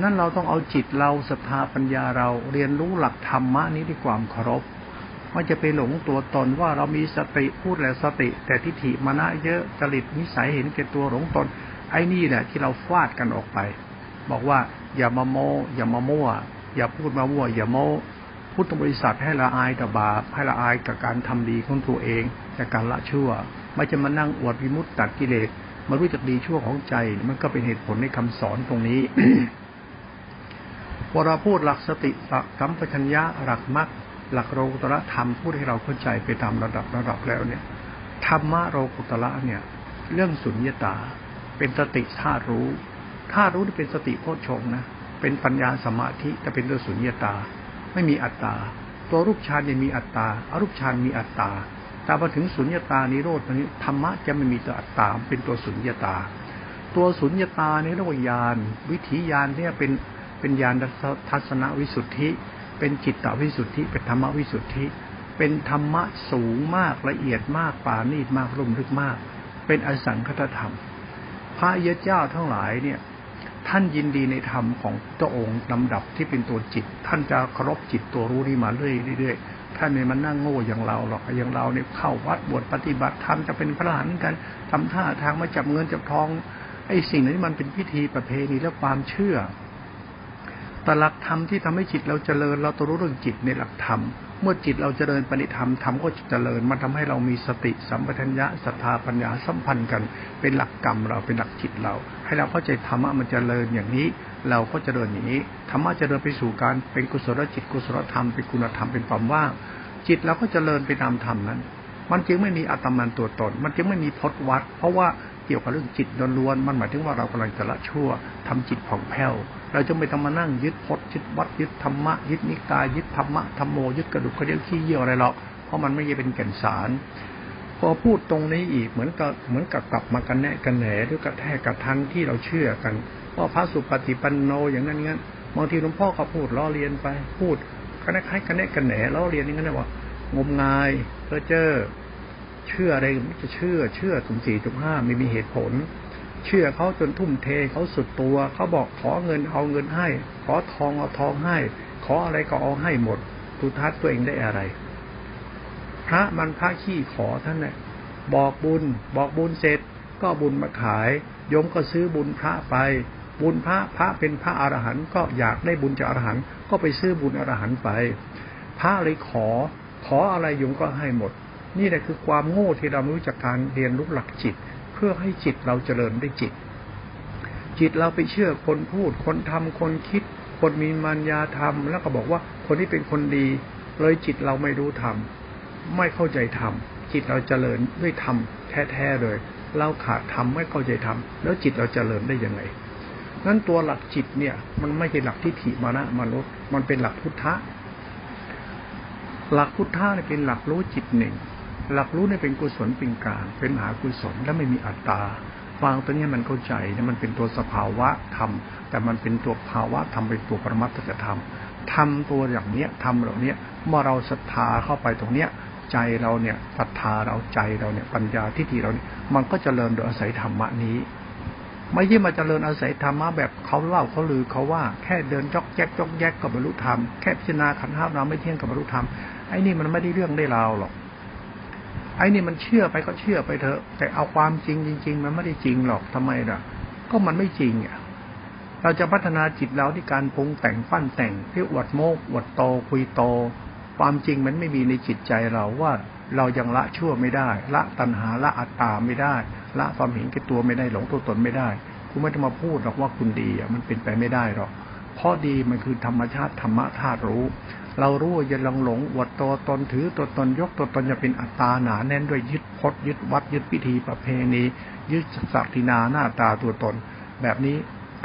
นั่นเราต้องเอาจิตเราศรัทธาปัญญาเราเรียนรู้หลักธรรมะนี้ด้วยความเคารพ ไม่จะไปหลงตัวตนว่าเรามีสติพูดแหละสติ แต่ทิฏฐิมานะเยอะจริตนิสัยเห็นแก่ตัวหลงตน ไอ้นี่แหละที่เราฟาดกันออกไป บอกว่าอย่ามาโมอย่ามามั่ว อย่าพูดมามั่วอย่าโมพุทธบริษัทให้ละอายกับบาปให้ละอายกับการทำดีของตัวเองจากการละชั่ว ไม่จะมานั่งอวดวิมุตตัดกิเลสมารู้จักดีชั่วของใจ มันก็เป็นเหตุผลในคำสอนตรงนี้พอเราพูดหลักสติหลักสัมปชัญญะหลักมรรค หลักโลกุตระธรรมพูดให้เราเข้าใจไปตามระดับระดับแล้วเนี่ยธรรมะโลกุตระเนี่ย เรื่องสุญญตา เป็นสติธาตุรู้ธาตุรู้ที่เป็นสติโพชฌงนะเป็นปัญญาสมาธิแต่เป็นเรื่องสุญญตา ไม่มีอัตตา ตัวรูปฌานยังมีอัตตาอารูปฌานมีอัตตาแต่พอถึงสุญญตานิโรธนี้ธรรมะจะไม่มีตัวอัตตาเป็นตัวสุญญตา ตัวสุญญตาในระหว่างญาณวิถีญาณเนี่ยเป็นเป็นญาณทัศนวิสุทธิ เป็นจิตตวิสุทธิ เป็นธรรมวิสุทธิ เป็นธรรมะสูงมากละเอียดมากปานีตมากรุ่มลึกมาก เป็นอสังคตธรรม พระเยเจ้าทั้งหลายเนี่ย ท่านยินดีในธรรมของตัวองค์ลำดับที่เป็นตัวจิต ท่านจะเคารพจิตตัวรู้นี้มาเรื่อยๆท่านไม่มานั่งโง่อย่างเราหรอกอย่างเราเนี่ยเข้าวัดบวชปฏิบัติธรรมจะเป็นพระอรหันกันทำท่าทางมาจับเงินจับทองไอ้สิ่งนี้มันเป็นพิธีประเพณีและความเชื่อ แต่หลักธรรมที่ทำให้จิตเราเจริญ เราต้องรู้เรื่องจิตในหลักธรรม เมื่อจิตเราเจริญปณิธรรมธรรมก็เจริญมันทำให้เรามีสติสัมปชัญญะศรัทธาปัญญาสัมพันธ์กัน เป็นหลักกรรมเราเป็นหลักจิตเรา ให้เราเข้าใจธรรมะมันเจริญอย่างนี้ เราก็เจริญอย่างนี้ธรรมะเจริญไปสู่การเป็นกุศลจิตกุศลธรรมเป็นคุณธรรมเป็นความว่างจิตเราก็เจริญไปตามธรรมนั้น มันจึงไม่มีอัตมันตัวตน มันจึงไม่มีพจนวัด เพราะว่าเกี่ยวกับเรื่องจิตล้วนๆมันหมายถึงว่าเรากำลังจะละชั่วทำจิตผ่องแผ้ว เราจะไม่ต้องมานั่งยึดพจน์ยึดวัดยึดธรรมะยึดนิกายยึดธรรมะธรรมโมยึดกระดูกกระเดี่ยวขี้เยี่ยวอะไรหรอกเพราะมันไม่ใช่เป็นแก่นสาร พอพูดตรงนี้อีกเหมือนกับเหมือนกับกลับมากันแนะกันแหนหรือกระแทกกระทันที่เราเชื่อกันว่าพระสุปฏิปันโนอย่างนั้นงั้นบางทีหลวงพ่อก็พูดล้อเลียนไปพูดกันแค่กันแนะกันแหนล้อเลียนอย่างนั้นว่างมงายเพอเจอเชื่ออะไรมันจะเชื่อเชื่อสุ่มสี่สุ่มห้าไม่มีเหตุผล เชื่อเขาจนทุ่มเทเขาสุดตัว เขาบอกขอเงินเอาเงินให้ ขอทองเอาทองให้ ขออะไรก็เอาให้หมดทุทัศตัวเองได้อะไร พระมันพระขี้ขอท่านเนี่ยบอกบุญ บอกบุญเสร็จ ก็บุญมาขายโยมก็ซื้อบุญพระไป บุญพระพระเป็นพระอรหันต์ก็อยากได้บุญจากอรหันต์ก็ไปซื้อบุญอรหันต์ไป พระเลยขอ ขออะไรโยมก็ให้หมด นี่แหละคือความโง่ที่เราไม่รู้จักการเรียนรู้หลักจิต เพื่อให้จิตเราเจริญด้วยจิต จิตเราไปเชื่อคนพูด คนทำคนคิด คนมีมัญญาธรรม แล้วก็บอกว่าคนที่เป็นคนดี เลยจิตเราไม่รู้ธรรมไม่เข้าใจธรรมจิตเราเจริญด้วยธรรมแท้ๆเลยเราขาดธรรมไม่เข้าใจธรรมแล้วจิตเราเจริญได้ยังไงนั้นตัวหลักจิตเนี่ย มันไม่ใช่หลักที่ถิมานะมนุษย์มันเป็นหลักพุทธะหลักพุทธะเนี่ยเป็นหลักรู้จิตหนึ่ง หลักรู้เนี่ยเป็นกุศลเป็นกลางเป็นมหากุศลและไม่มีอัตตาฟังตัวนี้มันเข้าใจเนี่ยมันเป็นตัวสภาวะธรรม แต่มันเป็นตัวภาวะธรรมเป็นตัวปรมัตถธรรมทำตัวอย่างเนี้ยทำเหล่านี้เมื่อเราศรัทธาเข้าไปตรงเนี้ยใจเราเนี่ยศรัทธาเราใจเราเนี่ยปัญญาทิฏฐิเราเนี่ยมันก็จเจริญโดยอาศัยธรรมะนี้ ไม่ใช่มาเจริญอาศัยธรรมะแบบเขาเล่าเขาลือเขาว่าแค่เดินจอกแจ๊กจอกแยกกับบรรลุธรรมแค่พิจารณาขันธ์ห้าเราไม่เที่ยงกับบรรลุธรรมไอ้นี่มันไม่ได้เรื่องได้ราวหรอก ไอ้นี่มันเชื่อไปก็เชื่อไปเถอะ แต่เอาความจริงจริง ๆ มันไม่ได้จริงหรอกทำไมล่ะ ก็มันไม่จริงอะเราจะพัฒนาจิตเราที่การปรุงแต่งปั้นแต่งเพื่ออวดโมกอวดโตคุยโต ความจริงมันไม่มีในจิตใจเราว่าเรายังละชั่วไม่ได้ ละตัณหาละอัตตาไม่ได้ ละความเห็นแก่ตัวไม่ได้หลงตัวตนไม่ได้ คุณไม่ต้องมาพูดหรอกว่าคุณดีอะมันเป็นไปไม่ได้หรอกเพราะดีมันคือธรรมชาติธรรมะธาตุรู้ เรารู้อย่าหลงหลงอวดตัวตนถือตัวตนยกตัวตนจะเป็นอัตตาหนาแน่นด้วยยึดพจน์ยึดวัดยึดพิธีประเพณี ยึดศักดินาหน้าตาตัวตน แบบนี้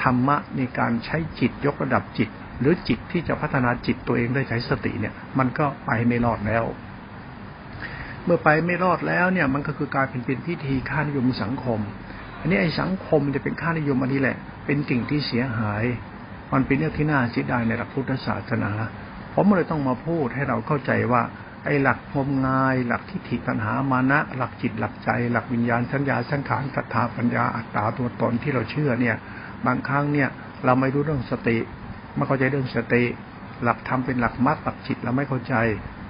ธรรมะในการใช้จิตยกระดับจิต หรือจิตที่จะพัฒนาจิตตัวเองได้ใช้สติเนี่ย มันก็ไปไม่รอดแล้ว เมื่อไปไม่รอดแล้วเนี่ย มันก็คือการเป็นเป็นพิธีค่านิยมสังคม อันนี้ไอ้สังคมจะเป็นค่านิยมอันนี้แหละ เป็นสิ่งที่เสียหาย มันเป็นเรื่องที่น่าเสียดายในหลักพุทธศาสนา ผมเลยต้องมาพูดให้เราเข้าใจว่า ไอ้หลักงมงาย หลักทิฏฐิปัญหามานะ หลักจิตหลักใจ หลักวิญญาณสัญญาสังขารศรัทธาปัญญาอัตตาตัวตนที่เราเชื่อเนี่ย บางครั้งเนี่ย เราไม่รู้เรื่องสติไม่เข้าใจเรื่องสติ หลักธรรมเป็นหลักมรรคหลักจิตเราไม่เข้าใจ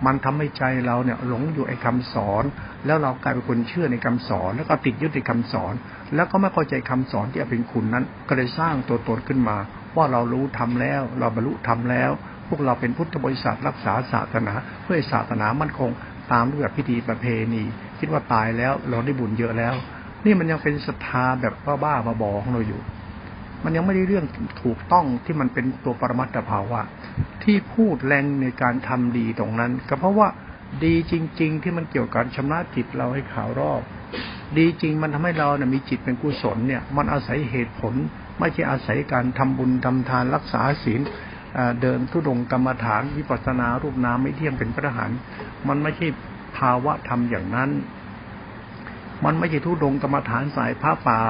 มันทำให้ใจเราเนี่ยหลงอยู่ไอ้คาสอน แล้วเรากลายเป็นคนเชื่อในคำสอน แล้วก็ติดยึดในคำสอน แล้วก็ไม่เข้าใจคำสอนที่เป็นคุณนั้น ก็เลยสร้างตัวตนขึ้นมาว่าเรารู้ทำแล้ว เราบรรลุทำแล้ว วกเราเป็นพุทธบริษัทรักษาศาสนา เพื่อศาสนามั่นคงตามรูปแบบพิธีประเพณี คิดว่าตายแล้วเราได้บุญเยอะแล้ว นี่มันยังเป็นศรัทธาแบบบ้าๆบอๆของเราอยู่ มันยังไม่ได้เรื่องถูกต้องที่มันเป็นตัวปรมัตถภาวะที่พูดแรงในการทำดีตรงนั้น ก็เพราะว่าดีจริง ๆ ที่มันเกี่ยวกับชำระจิตเราให้ขาวรอบ ดีจริงมันทำให้เราเนี่ยมีจิตเป็นกุศลเนี่ย มันอาศัยเหตุผล ไม่ใช่อาศัยการทำบุญทำทานรักษาศีล เดินทุดงกรรมฐานวิปัสนารูปนามไม่เที่ยงเป็นพระหันมันไม่ใช่ภาวะธรรมอย่างนั้น มันไม่ใช่ทุดงกรรมฐานสายพระป่า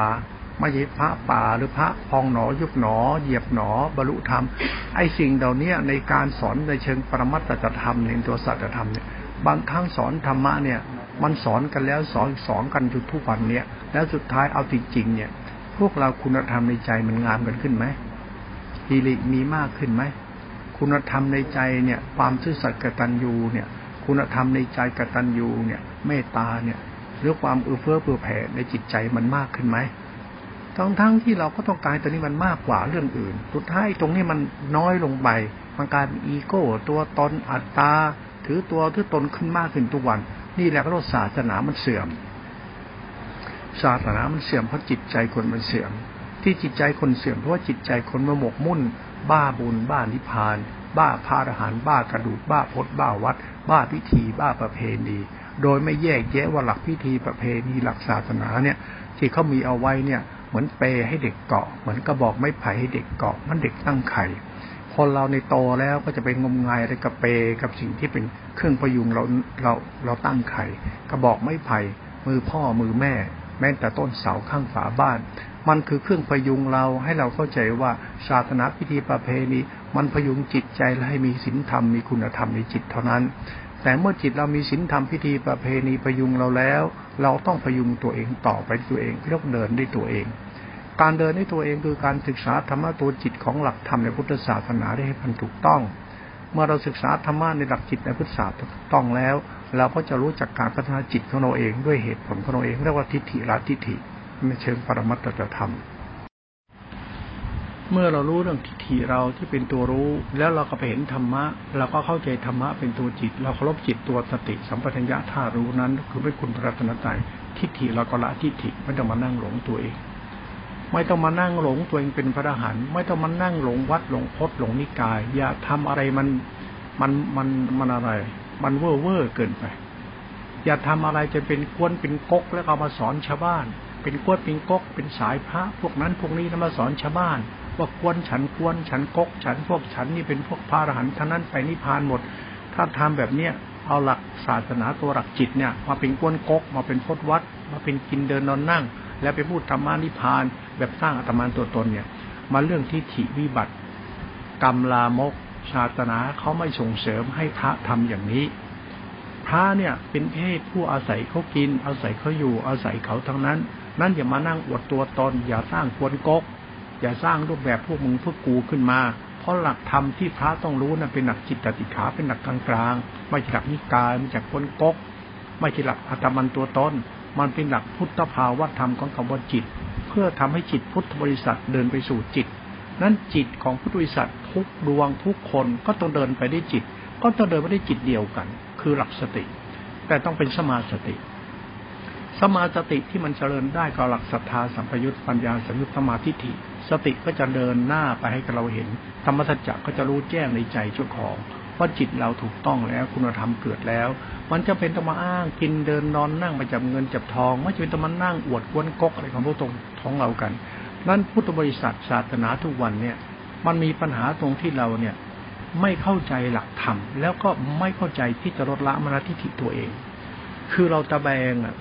ไม่ใช่พระป่าหรือพระพองหนอยุบหนอ เหยียบหนอบรรลุธรรม ไอ้สิ่งเหล่านี้ในการสอนในเชิงปรมัตถธรรมในตัวสัจธรรมเนี่ยบางครั้งสอนธรรมะเนี่ย มันสอนกันแล้วสอนสอนกันจนทุกวันเนี่ยแล้วสุดท้ายเอาจริงๆเนี่ย พวกเราคุณธรรมในใจมันงามกันขึ้นไหม ฮิริมีมากขึ้นไหมคุณธรรมในใจเนี่ย ความซื่อสัตย์กตัญญูเนี่ย คุณธรรมในใจกตัญญูเนี่ย เมตตาเนี่ยหรือความเอื้อเฟื้อเผื่อแผ่ในจิตใจมันมากขึ้นไหมทั้งทั้งที่เราก็ต้องการตัวนี้มันมากกว่าเรื่องอื่น สุดท้ายตรงนี้มันน้อยลงไปมันกลายเป็นอีโก้ ตัวตนอัตตา ถือตัวถือตนขึ้นมากขึ้นทุกวัน นี่แหละก็เรียกศาสนามันเสื่อม ศาสนามันเสื่อมเพราะจิตใจคนมันเสื่อม ที่จิตใจคนเสื่อมเพราะว่าจิตใจคนมาหมกมุ่น บ้าบุญ บ้านิพพาน บ้าพาอาหารบ้ากระดูกบ้าพดบ้าวัด บ้าพิธีบ้าประเพณี โดยไม่แยกแยะว่าหลักพิธีประเพณีหลักศาสนาเนี่ย ที่เขามีเอาไว้เนี่ยเหมือนเปให้เด็กเกาะ เหมือนกระบอกไม้ไผ่ให้เด็กเกาะมันเด็กตั้งไข่คนเราในโตแล้วก็จะไปงมงายอะไรกับเปกับสิ่งที่เป็นเครื่องประยุงเราเราเราตั้งไข่กระบอกไม้ไผ่มือพ่อมือแม่ แม้แต่ต้นเสาข้างฝาบ้าน มันคือเครื่องประยุงเราให้เราเข้าใจว่าศาสนาพิธีประเพณีมันพยุงจิตใจและให้มีศีลธรรมมีคุณธรรมในจิตเท่านั้น แต่เมื่อจิตเรามีศีลธรรมพิธีประเพณีประยุงเราแล้ว เราต้องประยุงตัวเองต่อไปตัวเองเรียกเดินด้วยตัวเอง การเดินด้วยตัวเองคือการศึกษาธรรมะตัวจิตของหลักธรรมในพุทธศาสนาได้ให้มันถูกต้องเมื่อเราศึกษาธรรมะในหลักจิตในพุทธศาสนาถูกต้องแล้ว เราก็จะรู้จักการพัฒนาจิตของเราเองด้วยเหตุผลของเราเองเรียกว่าทิฏฐิละทิฏฐิ ในเชิงปรมัตถธรรม เมื่อเรารู้เรื่องทิฏฐิเราที่เป็นตัวรู้ แล้วเราก็ไปเห็นธรรมะ เราก็เข้าใจธรรมะเป็นตัวจิต เราเคารพจิตตัวสติสัมปชัญญะธารู้นั้น คือไม่คุณพระรัตนตรัยทิฏฐิเราก็ละทิฏฐิไม่ต้องมานั่งหลงตัวเอง ไม่ต้องมานั่งหลงตัวเองเป็นพระอรหันต์ไม่ต้องมานั่งหลงวัดหลงพจน์หลงนิกาย อย่าทำอะไรมันมันมันมันอะไร มันเว่อร์เวอร์เกินไป อย่าทำอะไรจะเป็นกวนเป็นก๊กแล้วเอามาสอนชาวบ้าน เป็นกวนเป็นก๊กเป็นสายพระ พวกนั้นพวกนี้แล้วมาสอนชาวบ้าน ว่าควรฉันควรฉันกก ฉันพวกฉันนี่เป็นพวกพระอรหันต์ท่านั้นไปนิพพานหมด ถ้าทำแบบเนี้ยเอาหลักศาสนาตัวหลักจิตเนี่ยมาเป็นกวนกก มาเป็นพจวัด มาเป็นกินเดินนอนนั่ง แล้วไปพูดธรรมานิพพาน แบบสร้างอัตมานตัวตนเนี่ย มาเรื่องที่ถิวิบัติกรรมลามกศาสนาเขาไม่ส่งเสริมให้พระทำอย่างนี้ พระเนี่ยเป็นเพศผู้อาศัยเขากิน อาศัยเขาอยู่อาศัยเขาทั้งนั้น นั่นอย่ามานั่งอวดตัวตน อย่าสร้างควนกก อย่าสร้างรูปแบบพวกมึงพวกกูขึ้นมา เพราะหลักธรรมที่พระต้องรู้นะ่ะเป็นหลักจิตตติขาเป็นหลักกลางๆไม่ใช่หลักนิกายไม่ใช่คนกก ไม่ใช่หลักอัตมันตัวตนมันเป็นหลักพุทธภาวะธรรมของคำว่าจิต เพื่อทำให้จิตพุทธบริษัทเดินไปสู่จิต นั้นจิตของพุทธบริษัททุกดวงทุกคนก็ต้องเดินไปได้จิต ก็ต้องเดินไปได้จิตเดียวกัน คือหลักสติ แต่ต้องเป็นสมาสติ สมาสติที่มันเจริญได้ก็หลักศรัทธาสัมปยุตปัญญาสัมยุตสมาธิิสติก็จะเดินหน้าไปให้เราเห็น ธรรมสัจจะก็จะรู้แจ้งในใจเจ้าของว่าจิตเราถูกต้องแล้วคุณธรรมเกิดแล้ว มันจะเป็นต้องมาอ้างกินเดินนอนนั่งไปจับเงินจับทองไม่ใช่ต้องมานั่งอวดกวนกกอะไรของพวกตรงท้องเรากันนั่นพุทธบริษัทศาสนาทุกวันเนี่ย มันมีปัญหาตรงที่เราเนี่ยไม่เข้าใจหลักธรรมแล้วก็ไม่เข้าใจที่จะลดละมรณทิฏฐิตัวเอง คือเราตะแบงอะ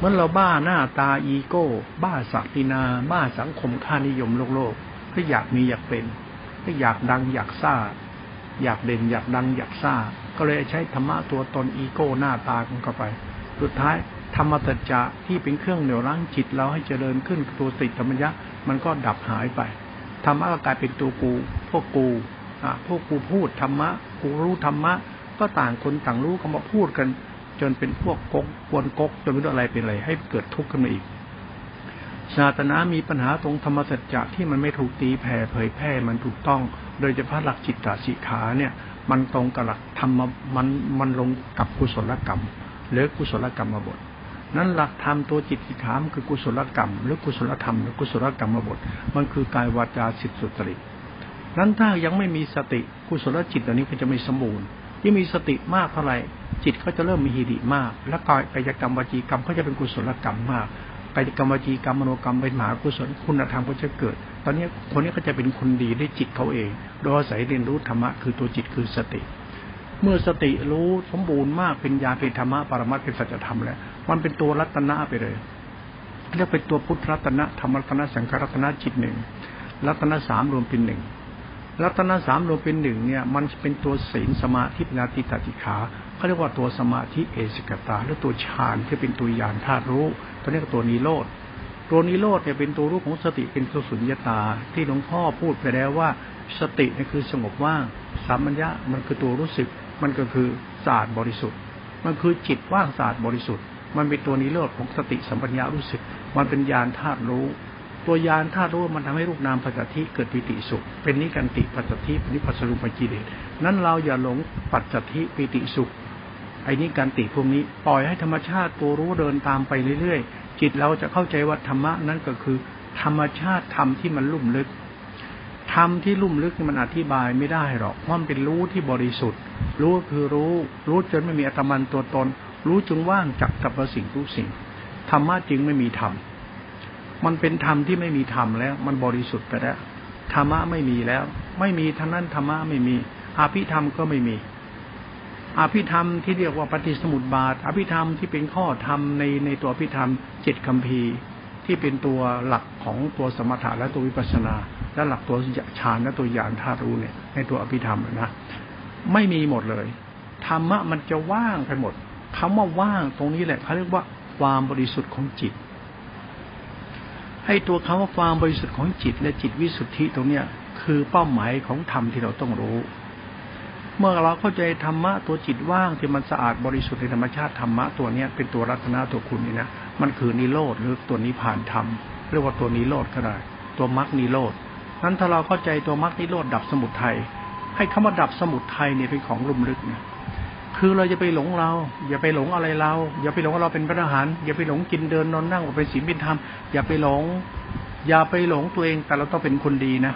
เมื่อเราบ้าหน้าตาอีโก้ บ้าศักดินา บ้าสังคมค่านิยมโลกโลกก็อยากมีอยากเป็นก็อยากดังอยากซ่า อยากเด่นอยากดังอยากซ่า ก็เลยใช้ธรรมะตัวตนอีโก้หน้าตากันเข้าไป สุดท้ายธรรมตัจจะที่เป็นเครื่องเหนี่ยวรั้งจิตเราให้เจริญขึ้นตัวสิทธรรมยะ มันก็ดับหายไปธรรมะก็กลายเป็นตัวกู พวกกูอ่าพวกกูพูดธรรมะกูรู้ธรรมะ ก็ต่างคนต่างรู้ก็มาพูดกัน จนเป็นพวกกกกวนกกจนไม่รู้อะไรเป็นอะไร ให้เกิดทุกข์ขึ้นมาอีกศาสนามีปัญหาตรงธรรมสัจจะที่มันไม่ถูกตีแผ่เผยแพร่มันถูกต้อง โดยเฉพาะหลักจิตตสิขาเนี่ย มันตรงกับหลักธรรมมันมันลงกับกุศลกรรม หรือกุศลกรรมบทนั้นหลักธรรมตัวจิตสิขามันคือกุศลกรรม หรือกุศลธรรมหรือกุศลกรรมบท มันคือกายวาจาสิทธิสุตรินั้นถ้ายังไม่มีสติกุศลจิตตัวนี้ก็จะไม่สมบูรณ์ ที่มีสติมากเท่าไหร่จิตเขาจะเริ่มมีฮิริมาก และกายกายกรรมวจีกรรมเขาจะเป็นกุศลกรรมมากกายกรรมวจีกรรมมโนกรรมเป็นมหากุศลคุณธรรมก็จะเกิด ตอนนี้คนนี้เขาจะเป็นคนดีด้วยจิตเขาเองโดยอาศัยเรียนรู้ธรรมะคือตัวจิตคือสติ เมื่อสติรู้สมบูรณ์มากเป็นญาเป็นธรรมะปรมัตเป็นสัจธรรมแล้วมันเป็นตัวรัตนะไปเลยเรียกเป็นตัวพุทธรัตนะธรรมรัตนะสังขรัตนะจิตหนึ่งรัตนะสามรวมเป็นหนึ่ง รัตนสามรวมเป็นหนึ่งเนี่ยมันเป็นตัวศีลสมาธิปัญญาติตติขาเขาเรียกว่าตัวสมาธิเอสกตา หรือตัวฌานที่เป็นตัวยานธาตุรู้ ตัวนี้ก็ตัวนิโรธตัวนิโรธเนี่ยเป็นตัวรู้ของสติเป็นตัวสุญญตา ที่หลวงพ่อพูดไปแล้วว่า สติเนี่ยคือสงบว่างสามัญญะมันคือตัวรู้สึก มันก็คือศาสตร์บริสุทธิ์ มันคือจิตว่างศาสตร์บริสุทธิ์ มันเป็นตัวนิโรธของสติสัมปัญญารู้สึก มันเป็นญาณธาตุรู้ ตัวยานธาตุรู้มันทำให้รูปนามปัจจทิเกิดปิติสุข เป็นนิกันติปัจจทิเป็นนิพัสรุปกิเลสนั้นเราอย่าหลงปัจจทิปิติสุขไอ้นี้การติพวกนี้ปล่อยให้ธรรมชาติตัวรู้เดินตามไปเรื่อยๆ จิตเราจะเข้าใจว่าธรรมะนั้นก็คือ ธรรมชาติธรรมที่มันลุ่มลึกธรรมที่ลุ่มลึกมันอธิบายไม่ได้หรอกเพราะมันเป็นรู้ที่บริสุทธิ์ รู้คือรู้ รู้จนไม่มีอัตมันตัวตน รู้จึงว่างจากสรรพสิ่งทุกสิ่งธรรมะจริงไม่มีธรรม มันเป็นธรรมที่ไม่มีธรรมแล้ว มันบริสุทธิ์ไปแล้วธรรมะไม่มีแล้ว ไม่มีทั้งนั้นธรรมะไม่มีอภิธรรมก็ไม่มีอภิธรรมที่เรียกว่าปฏิสมุติบาท อภิธรรมที่เป็นข้อธรรมในในตัวอภิธรรมเจ็ดคำพีที่เป็นตัวหลักของตัวสมถะและตัววิปัสสนา และหลักตัวฌานและตัวญาณธาตุรู้เนี่ยในตัวอภิธรรมนะไม่มีหมดเลยธรรมะมันจะว่างไปหมดคำว่าว่างตรงนี้แหละเขาเรียกว่าความบริสุทธิ์ของจิต ให้ตัวคำว่าความบริสุทธิ์ของจิตและจิตวิสุทธิตรงเนี้ยคือเป้าหมายของธรรมที่เราต้องรู้ เมื่อเราเข้าใจธรรมะตัวจิตว่างที่มันสะอาดบริสุทธิ์ในธรรมชาติธรรมะตัวเนี้ยเป็นตัวรัตนาตัวคุณนี่นะมันคือนิโรธหรือตัวนิพานธรรมเรียกว่าตัวนิโรธก็ได้ตัวมรรคนิโรธนั้นถ้าเราเข้าใจตัวมรรคนิโรธดับสมุทัยให้คำว่าดับสมุทัยเนี่ยเป็นของลุ่มลึกนะ คือเราจะไปหลงเรา อย่าไปหลงอะไรเรา อย่าไปหลงเราเป็นพระทหาร อย่าไปหลงกินเดินนอนนั่งว่าเป็นศีลเป็นธรรมอย่าไปหลง อย่าไปหลงตัวเองแต่เราต้องเป็นคนดีนะ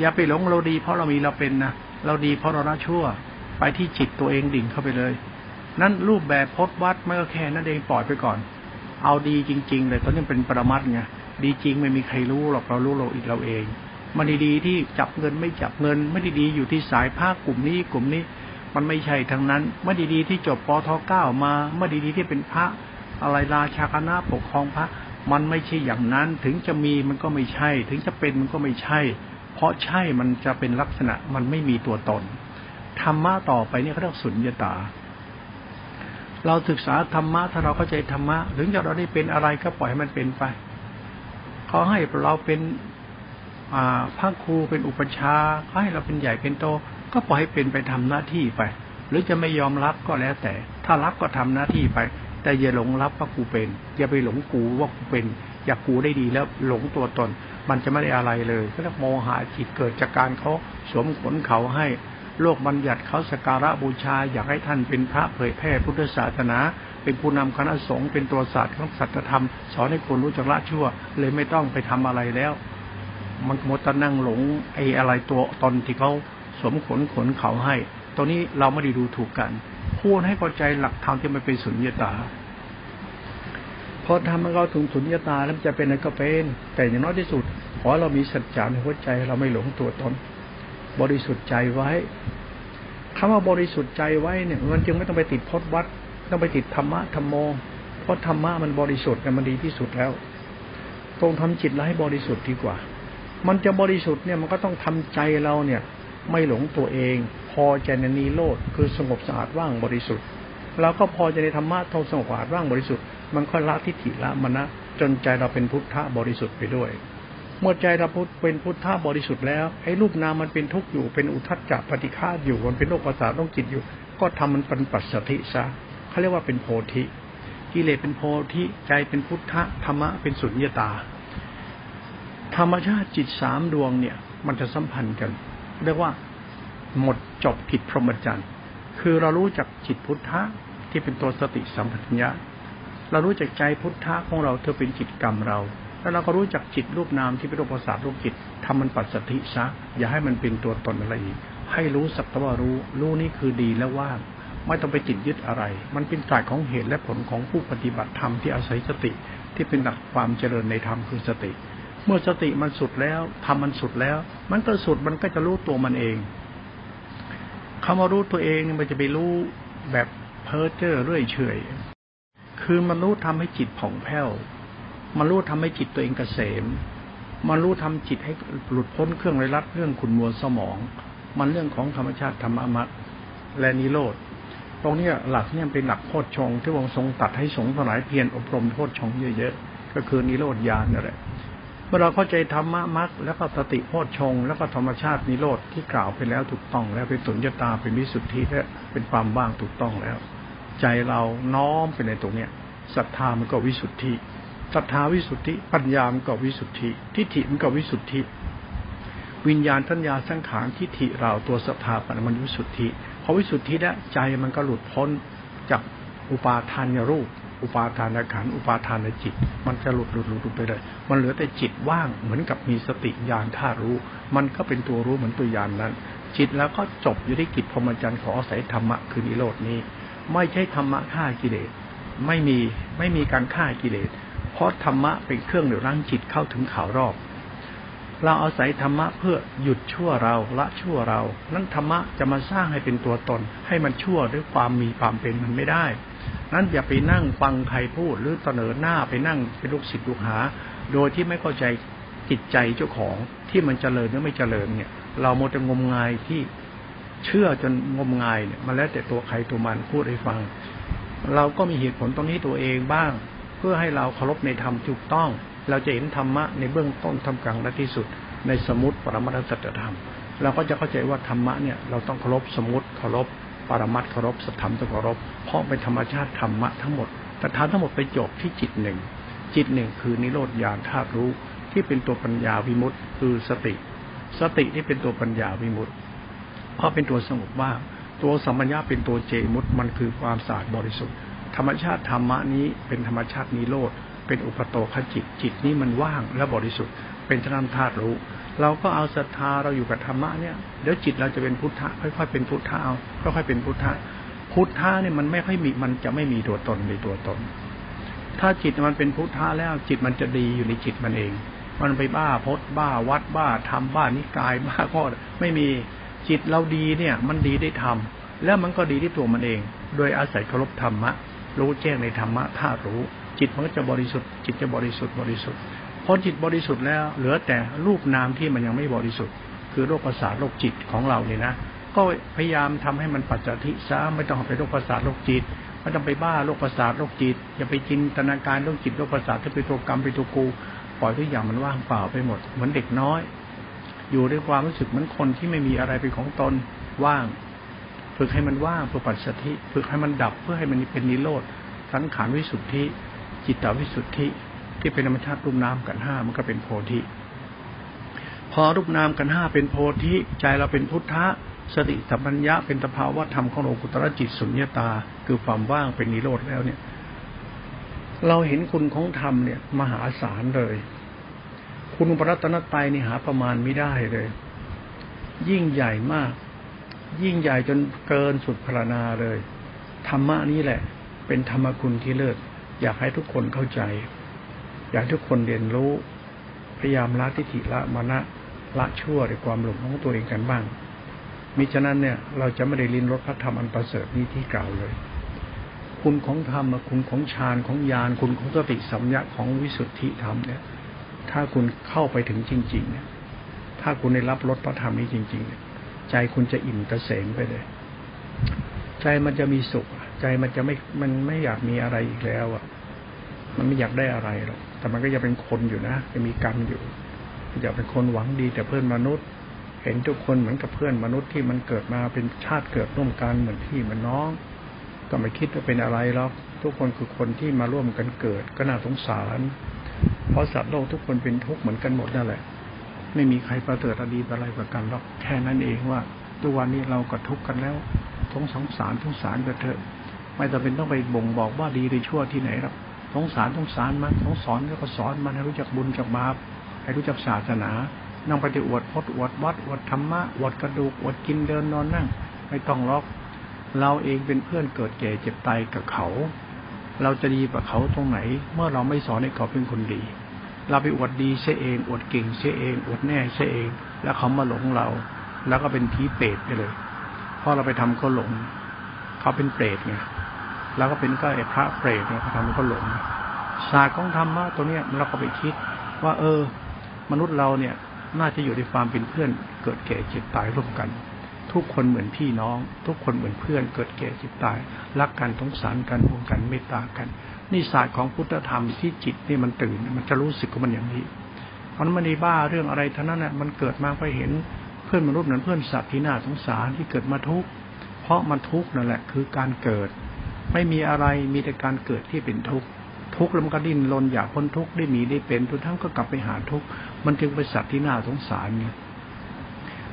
อย่าไปหลงเราดี เพราะเรามีเราเป็นนะเราดีเพราะเราละชั่ว ไปที่จิตตัวเองดิ่งเข้าไปเลย นั่นรูปแบบพจนวัดไม่ก็แค่นั้นเองปล่อยไปก่อน เอาดีจริง ๆ เลยตอนนี้เป็นปรมัดไงดีจริงไม่มีใครรู้หรอกเรารู้เราอีกเราเองมันดีๆที่จับเงินไม่จับเงิน ไม่ดีๆอยู่ที่สายภาคกลุ่มนี้กลุ่มนี้ มันไม่ใช่ทั้งนั้นเมื่อดีๆที่จบปทเก้ามาเมื่อดีๆที่เป็นพระอะไรราชาคณะปกครองพระมันไม่ใช่อย่างนั้นถึงจะมีมันก็ไม่ใช่ ถึงจะเป็นมันก็ไม่ใช่ เพราะใช่มันจะเป็นลักษณะมันไม่มีตัวตนธรรมะต่อไปนี่เขาเรียกสุญญตา เราศึกษาธรรมะถ้าเราเข้าใจธรรมะถึงจะเราได้เป็นอะไรก็ปล่อยให้มันเป็นไปเขาให้เราเป็นพระครูเป็นอุปชาเขาให้เราเป็นใหญ่เป็นโต ก็ปล่อยให้เป็นไปทำหน้าที่ไป หรือจะไม่ยอมรับก็แล้วแต่ ถ้ารับก็ทำหน้าที่ไป แต่อย่าหลงรับว่ากูเป็น อย่าไปหลงกูว่ากูเป็น อยากกูได้ดีแล้วหลงตัวตน มันจะไม่ได้อะไรเลยก็เรียกโมหะจิตเกิดจากการเขาสวมขนเขาให้โลกบัญญัติเขาสการะบูชาอยากให้ท่านเป็นพระเผยแพร่พุทธศาสนา เป็นผู้นำคณะสงฆ์เป็นตัวศาสตร์ของสัจธรรม สอนให้คนรู้จักละชั่ว เลยไม่ต้องไปทำอะไรแล้ว มันมดตนั่งหลงไอ้อะไรตัวตนที่เขา มขนขนเขาให้ ตรงนี้เราไม่ได้ดูถูกกันพูดให้เข้าใจหลักธรรมที่มันเป็นสุญญตาพอทำให้เราถึงสุญญตาแล้วจะเป็นอะไรก็เป็น แต่อย่างน้อยที่สุด ขอเรามีสัจจะในหัวใจเราไม่หลงตัวตน บริสุทธิ์ใจไว้คำว่าบริสุทธิ์ใจไว้เนี่ยมันจึงไม่ต้องไปติดพจนวัดต้องไปติดธรรมะธรรมโมเพราะธรรมะมันบริสุทธิ์มันดีที่สุดแล้วตรงทำจิตเราให้บริสุทธิ์ดีกว่า มันจะบริสุทธิ์เนี่ยมันก็ต้องทำใจเราเนี่ย ไม่หลงตัวเอง พอใจในนิโรธคือสงบสะอาดว่างบริสุทธิ์เราก็พอใจในธรรมะทงสงบสะอาดว่างบริสุทธิ์มันค่อยละทิฏฐิละมณะจนใจเราเป็นพุทธะบริสุทธิ์ไปด้วย เมื่อใจเราพุทเป็นพุทธะบริสุทธิ์แล้วไอ้รูปนามมันเป็นทุกข์อยู่เป็นอุทัจจะปฏิฆาอยู่มันเป็นโรคประสาทโรคจิตอยู่ ก็ทำมันเป็นปัสสธิซะเขาเรียกว่าเป็นโพธิกิเลสเป็นโพธิใจเป็นพุทธะธรรมะเป็นสุญญตา ธรรมชาติจิตสามดวงเนี่ย มันจะสัมพันธ์กัน เรียกว่าหมดจบกิจพรหมจรรย์ คือเรารู้จักจิตพุทธะที่เป็นตัวสติสัมปชัญญะ เรารู้จักใจพุทธะของเราเธอเป็นจิตกรรมเรา แล้วเราก็รู้จักจิตรูปนามที่เป็นรูปประสาทรูปจิตทำมันปัสสติซะ อย่าให้มันเป็นตัวตนอะไรอีก ให้รู้สักว่ารู้ รู้นี่คือดีและว่างไม่ต้องไปจิตยึดอะไร มันเป็นศาสตร์ของเหตุและผลของผู้ปฏิบัติธรรมที่อาศัยสติ ที่เป็นหลักความเจริญในธรรมคือสติ เมื่อสติมันสุดแล้วทำมันสุดแล้ว มันก็สุดมันก็จะรู้ตัวมันเองคำว่ารู้ตัวเองมันจะไปรู้แบบเพ้อเจ้อเรื่อยเฉยคือมันรู้ทำให้จิตผ่องแผ้ว มันรู้ทำให้จิตตัวเองเกษม มันรู้ทำจิตให้หลุดพ้นเครื่องไรลัดเรื่องขุนมัวสมอง มันเรื่องของธรรมชาติธรรมอมตและนิโรธ ตรงนี้หลักเนี่ยเป็นหลักโพชฌงที่วงทรงตัดให้สงฆ์หลายเพียรอบรมโพชฌงเยอะๆ ก็คือนิโรธญาณนั่นแหละ เมื่อเราเข้าใจธรรมะมรรคแล้วก็สติโพชฌงแล้วก็ธรรมชาตินิโรธที่กล่าวไปแล้วถูกต้องแล้วเป็นสุญญตาเป็นวิสุทธิและเป็นความว่างถูกต้องแล้ว ใจเราน้อมไปในตรงเนี้ยศรัทธามันก็วิสุทธิศรัทธาวิสุทธิ ปัญญามันก็วิสุทธิ ทิฏฐิมันก็วิสุทธิ วิญญาณทัญญาสังขารทิฏฐิเราตัวศรัทธาปัญมันวิสุทธิพอวิสุทธิแล้วใจมันก็หลุดพ้นจากอุปาทานรูป อุปาทานขันอุปาทานในจิต มันจะหลุดหลุดหลุดไปเลย มันเหลือแต่จิตว่างเหมือนกับมีสติญาณธารู้ มันก็เป็นตัวรู้เหมือนตัวญาณนนั้น จิตแล้วก็จบอยู่ที่กิจพรหมจรรย์ของอาศัยธรรมะคือนิโรดนี้ ไม่ใช่ธรรมะฆ่ากิเลสไม่มีไม่มีการฆ่ากิเลสเพราะธรรมะเป็นเครื่องเดือดร้างจิตเข้าถึงข่าวรอบเราอาศัยธรรมะเพื่อหยุดชั่วเราละชั่วเรา นั้นธรรมะจะมาสร้างให้เป็นตัวตน ให้มันชั่วด้วยความมีความเป็นมันไม่ได้ นั้นอย่าไปนั่งฟังใครพูดหรือเสนอหน้าไปนั่งเป็นลูกศิษย์ลูกหา โดยที่ไม่เข้าใจจิตใจเจ้าของที่มันเจริญหรือไม่เจริญเนี่ย เราโมจะงมงายที่เชื่อจนงมงายเนี่ยมาแล้วแต่ตัวใครตัวมันพูดให้ฟัง เราก็มีเหตุผลตรงนี้ตัวเองบ้าง เพื่อให้เราเคารพในธรรมถูกต้อง เราจะเห็นธรรมะในเบื้องต้นทำกลางและที่สุด ในสมุติปรมัตสัจธรรม เราก็จะเข้าใจว่าธรรมะเนี่ยเราต้องเคารพสมุติเคารพ ปรมัตเคารพสัทธรรมต้องเคารพเพราะเป็นธรรมชาติธรรมะทั้งหมดแต่ฐานทั้งหมดไปจบที่จิตหนึ่ง จิตหนึ่งคือนิโรธญาณธาตุรู้ที่เป็นตัวปัญญาวิมุตต์คือสติ สติที่เป็นตัวปัญญาวิมุตต์เพราะเป็นตัวสงบว่าตัวสัมปัญญาเป็นตัวเจมุตมันคือความสะอาดบริสุทธิ์ ธรรมชาติธรรมะนี้เป็นธรรมชาตินิโรธเป็นอุปโตขจิตจิตนี้มันว่างและบริสุทธิ์ เป็นธรรมธาตุรู้ เราก็เอาศรัทธาเราอยู่กับธรรมะเนี่ยเดี๋ยวจิตเราจะเป็นพุทธะค่อยๆเป็นพุทธะเอาค่อยๆเป็นพุทธะพุทธะเนี่ยมันไม่ค่อยมีมันจะไม่มีตัวตนในตัวตน ถ้าจิตมันเป็นพุทธะแล้วจิตมันจะดีอยู่ในจิตมันเอง มันไปบ้าพดบ้าวัดบ้าทำบ้านิกายบ้าก็ไม่มีจิตเราดีเนี่ย มันดีได้ทำแล้วมันก็ดีที่ตัวมันเอง โดยอาศัยเคารพธรรมะ รู้แจ้งในธรรมะถ้ารู้ จิตมันก็จะบริสุทธิ์จิตจะบริสุทธิ์บริสุทธิ์ พอจิตบริสุทธิ์แล้ว เหลือแต่รูปนามที่มันยังไม่บริสุทธิ์ คือโรคประสาทโรคจิตของเราเนี่ยนะก็พยายามทำให้มันปัจจทิซะไม่ต้องไปโรคประสาทโรคจิตไม่ต้องไปบ้าโรคประสาทโรคจิต อย่าไปจินตนาการโรคจิตโรคประสาทที่เป็นตัวกรรมเป็นตัวกูปล่อยทุกอย่างมันว่างเปล่าไปหมดเหมือนเด็กน้อย อยู่ด้วยความรู้สึกเหมือนคนที่ไม่มีอะไรเป็นของตนว่างฝึกให้มันว่างเพื่อปัจสธิฝึกให้มันดับเพื่อให้มันเป็นนิโรธสังขารวิสุทธิ จิตตวิสุทธิ ที่เป็นธรรมชาติรูปนามกันห้ามันก็เป็นโพธิ พอรูปนามกันห้าเป็นโพธิ ใจเราเป็นพุทธะสติสัมปัญญะเป็นตภาวะธรรมของโลกุตระจิตสุญญตา คือความว่างเป็นนิโรธแล้วเนี่ย เราเห็นคุณของธรรมเนี่ย มหาศาลเลย คุณปรัตนตรัยนี่หาประมาณไม่ได้เลย ยิ่งใหญ่มาก ยิ่งใหญ่จนเกินสุดพรณนาเลย ธรรมะนี้แหละ เป็นธรรมคุณที่เลิศอยากให้ทุกคนเข้าใจ อยากทุกคนเรียนรู้พยายามละทิฏฐิละมณะละชั่วในความหลงของตัวเองกันบ้างมิฉะนั้นเนี่ยเราจะไม่ได้ลินรสพระธรรมอันประเสริฐนี้ที่กล่าวเลย คุณของธรรมคุณของฌานของญาณคุณของสติสัมยาของวิสุทธิธรรมเนี่ย ถ้าคุณเข้าไปถึงจริง ๆ เนี่ย ถ้าคุณได้รับรสพระธรรมนี้จริง ๆ เนี่ย ใจคุณจะอิ่มกระเสมไปเลย ใจมันจะมีสุข ใจมันจะไม่มันไม่อยากมีอะไรอีกแล้วอะ มันไม่อยากได้อะไรหรอก แต่มันก็ยังเป็นคนอยู่นะจะมีกรรมอยู่อยากเป็นคนหวังดีแต่เพื่อนมนุษย์ เห็นทุกคนเหมือนกับเพื่อนมนุษย์ที่มันเกิดมาเป็นชาติเกิดร่วมกันเหมือนพี่เหมือนน้อง ก็ไม่คิดว่าเป็นอะไรหรอก ทุกคนคือคนที่มาร่วมกันเกิดก็น่าสงสาร เพราะสัตว์โลกทุกคนเป็นทุกข์เหมือนกันหมดนั่นแหละ ไม่มีใครประเสริฐอดีอะไรกว่ากันหรอก แค่นั้นเองว่าตัววันนี้เราก็ทุกข์กันแล้วทงสงสารทงสารกันเถอะ ไม่จำเป็นต้องไปบ่งบอกว่าดีหรือชั่วที่ไหนหรอก สงสารสงสารมันสงสอนแล้วก็สอนมันให้รู้จักบุญจักบาปให้รู้จักศาสนานั่งไปจะอวดพดอวดวัดอวดธรรมะอวดกระดูกอวดกินเดินนอนนั่ง ไม่ต้องล็อก เราเองเป็นเพื่อนเกิดแก่เจ็บตายกับเขา เราจะดีกว่าเขาตรงไหน เมื่อเราไม่สอนให้เขาเป็นคนดี เราไปอวดดีเสียเอง อวดเก่งเสียเองอวดแน่เสียเอง แล้วเขามาหลงเรา แล้วก็เป็นผีเปรตไปเลยเพราะเราไปทำเขาหลง เขาเป็นเปรตไง แล้วก็เป็นก็ไอ้พระเปรตเนี่ยเขาทำเขาหลงศาสตร์ของธรรมะตัวเนี้ยเราก็ไปคิดว่า เออ มนุษย์เราเนี่ย น่าจะอยู่ในความเป็นเพื่อน เกิดแก่เจ็บตายร่วมกัน ทุกคนเหมือนพี่น้อง ทุกคนเหมือนเพื่อน เกิดแก่เจ็บตาย รักกันสงสารกันห่วงกันเมตตากัน นี่ศาสตร์ของพุทธธรรมที่จิตนี่มันตื่น มันจะรู้สึกของมันอย่างนี้มันไม่ได้บ้าเรื่องอะไรท่านั้นน่ะมันเกิดมาไปเห็นเพื่อนมนุษย์เหมือนเพื่อนสัตว์ที่น่าสงสารที่เกิดมาทุกข์เพราะมันทุกข์นั่นแหละคือการเกิด ไม่มีอะไรมีแต่การเกิดที่เป็นทุกข์ทุกข์แล้วมันก็ดิ้นรนอยากพ้นทุกข์ได้มีได้เป็นทุกทั้งก็กลับไปหาทุกข์มันจึงเป็นสัตว์ที่น่าสงสารเนี่ย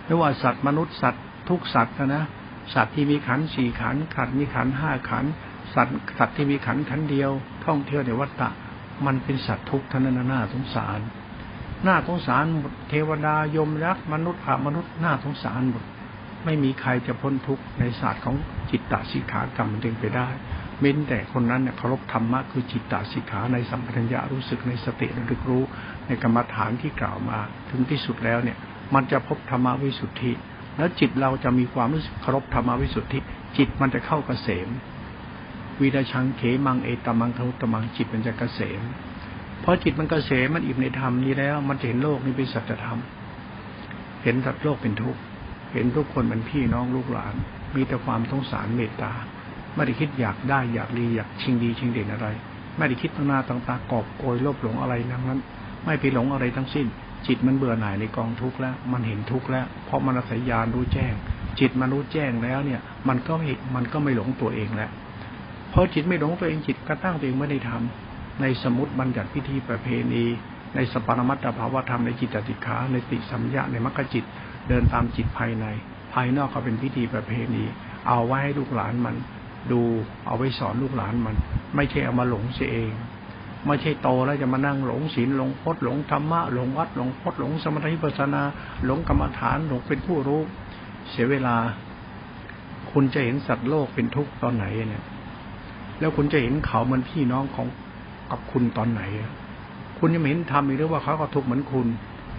ไม่ว่าสัตว์มนุษย์สัตว์ทุกสัตว์นะสัตว์ที่มีขันสี่ขันขันมีขันห้าขันสัตว์สัตว์ที่มีขันขันเดียว ท่องเที่ยวในวัฏฏะมันเป็นสัตว์ทุกข์ท่านน่าสงสารน่าสงสารหมดเทวดายมยักษ์มนุษย์ผามนุษย์น่าสงสารหมด ไม่มีใครจะพ้นทุกข์ในศาสตร์ของจิตตสิกขากรรมมันดึงไปได้ เม้นแต่คนนั้นเนี่ยเคารพธรรมะคือจิตตสิกขาในสัมปชัญญะรู้สึกในสติระลึกรู้ ในกรรมฐานที่กล่าวมา ถึงที่สุดแล้วเนี่ย มันจะพบธรรมวิสุทธิ แล้วจิตเราจะมีความรู้สึกเคารพธรรมวิสุทธิ จิตมันจะเข้าเกษมวิดาชังเขมังเอตมังทุตมังจิตมันจะเกษมพอจิตมันเกษมมันอิ่มในธรรมนี้แล้ว มันจะเห็นโลกนี้เป็นสัจธรรม เห็นสัตว์โลกเป็นทุกข์ เห็นทุกคนเป็นพี่น้องลูกหลาน มีแต่ความสงสารเมตตา ไม่ได้คิดอยากได้อยากดีอยากชิงดีชิงเด่นอะไร ไม่ได้คิดตั้งหน้าตั้งตากอบโกยโลภหลงอะไรทั้งนั้น ไม่ไปหลงอะไรทั้งสิ้น จิตมันเบื่อหน่ายในกองทุกข์แล้ว มันเห็นทุกข์แล้ว เพราะมันอาศัยญาณรู้แจ้ง จิตมันรู้แจ้งแล้วเนี่ย มันก็ไม่มันก็ไม่หลงตัวเองแล้วเพอจิตไม่หลงตัวเองจิตก็ตั้งตัวเองไม่ได้ทำในสมุติบัญญัติพิธีประเพณีในสปารมัตถภาวธรรมในจิตติขาในติสัมยะในมรรคจิต เดินตามจิตภายใน ภายนอกก็เป็นพิธีประเพณี เอาไว้ให้ลูกหลานมัน ดูเอาไว้สอนลูกหลานมัน ไม่ใช่เอามาหลงเสียเอง ไม่ใช่โตแล้วจะมานั่งหลงศีลหลงพจน์หลงธรรมะหลงวัดหลงพจน์หลงสมถะวิปัสนา หลงกรรมฐานหลงเป็นผู้รู้ เสียเวลา คุณจะเห็นสัตว์โลกเป็นทุกข์ตอนไหนเนี่ย แล้วคุณจะเห็นเขาเหมันพี่น้องของกับคุณตอนไหนคุณยังเห็นทำอีกหรือว่าเขาก็ทุกข์เหมือนคุณ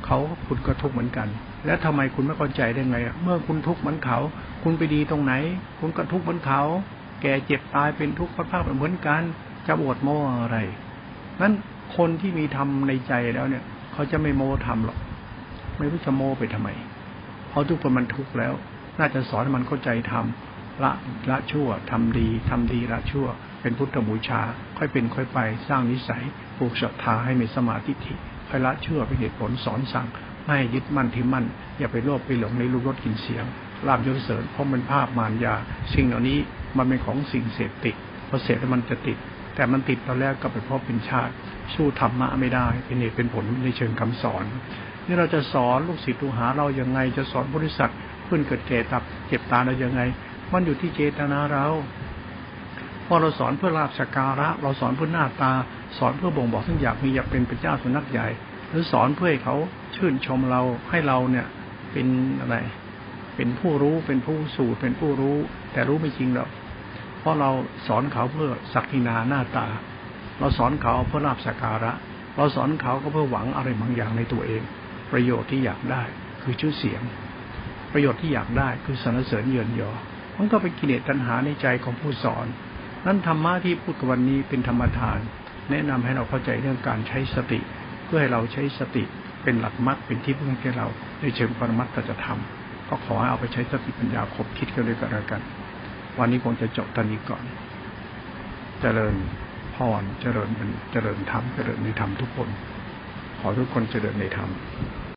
เขาคุณก็ทุกข์เหมือนกัน แล้วทำไมคุณไม่เข้าใจได้ไง เมื่อคุณทุกข์เหมือนเขา คุณไปดีตรงไหน คุณก็ทุกข์เหมือนเขา แก่เจ็บตายเป็นทุกข์พัดภาคเหมือนกัน จะบวดโมอะไรนั้นคนที่มีธรรมในใจแล้วเนี่ย เขาจะไม่โมทำหรอก ไม่รู้จะโมไปทำไม เพราะทุกคนมันทุกข์แล้ว น่าจะสอนมันเข้าใจธรรมละละชั่วทำดีทำดีละชั่ว เป็นพุทธบูชา ค่อยเป็นค่อยไป สร้างนิสัยปลูกศรัทธาให้มีสมาธิิ ค่อยละเชั่วเป็นเหตุผลสอนสั่ง ไม่ยึดมั่นที่มั่น อย่าไปโลภไปหลงในรูปรสกลิ่นเสียงลาบยศเสริญเพราะมันภาพมารยา สิ่งเหล่านี้มันเป็นของสิ่งเสพติดพอเสพแล้วมันจะติด แต่มันติดตอนแรกก็เป็นเพราะเป็นชาติ สู้ธรรมะไม่ได้ เป็นเหตุเป็นผลในเชิงคำสอนนี่เราจะสอนลูกศิษย์ลูกหาเราอย่างไงจะสอนบริษัทเพื่อนเกิดแก่ตับเจ็บตาเราอย่างไง มันอยู่ที่เจตนาเราพอเราสอนเพื่อลาบสการะ เราสอนเพื่อหน้าตา สอนเพื่อบ่งบอกทั้งอยากมีอยากเป็นพระเจ้าสุนัขใหญ่ หรือสอนเพื่อให้เขาชื่นชมเราให้เราเนี่ยเป็นอะไร เป็นผู้รู้เป็นผู้สูตรเป็นผู้รู้ แต่รู้ไม่จริงหรอกเพราะเราสอนเขาเพื่อศักดินาหน้าตา เราสอนเขาเพื่อลาบสักการะ เราสอนเขาก็เพื่อหวังอะไรบางอย่างในตัวเอง ประโยชน์ที่อยากได้คือชื่อเสียง ประโยชน์ที่อยากได้คือสรรเสริญเยินยอมันก็เป็นกิเลสตัณหาในใจของผู้สอน นั้นธรรมะที่พูดกันวันนี้เป็นธรรมทาน แนะนำให้เราเข้าใจเรื่องการใช้สติ เพื่อให้เราใช้สติเป็นหลักมรรคเป็นที่พึ่งให้เราในเชิงปรมัตถธรรม ก็ขอให้เอาไปใช้สติปัญญาคบคิดกันด้วยกันแล้วกัน วันนี้คงจะจบตอนนี้ก่อน เจริญพรเจริญเป็นเจริญธรรมเจริญในธรรมทุกคน ขอทุกคนเจริญในธรรม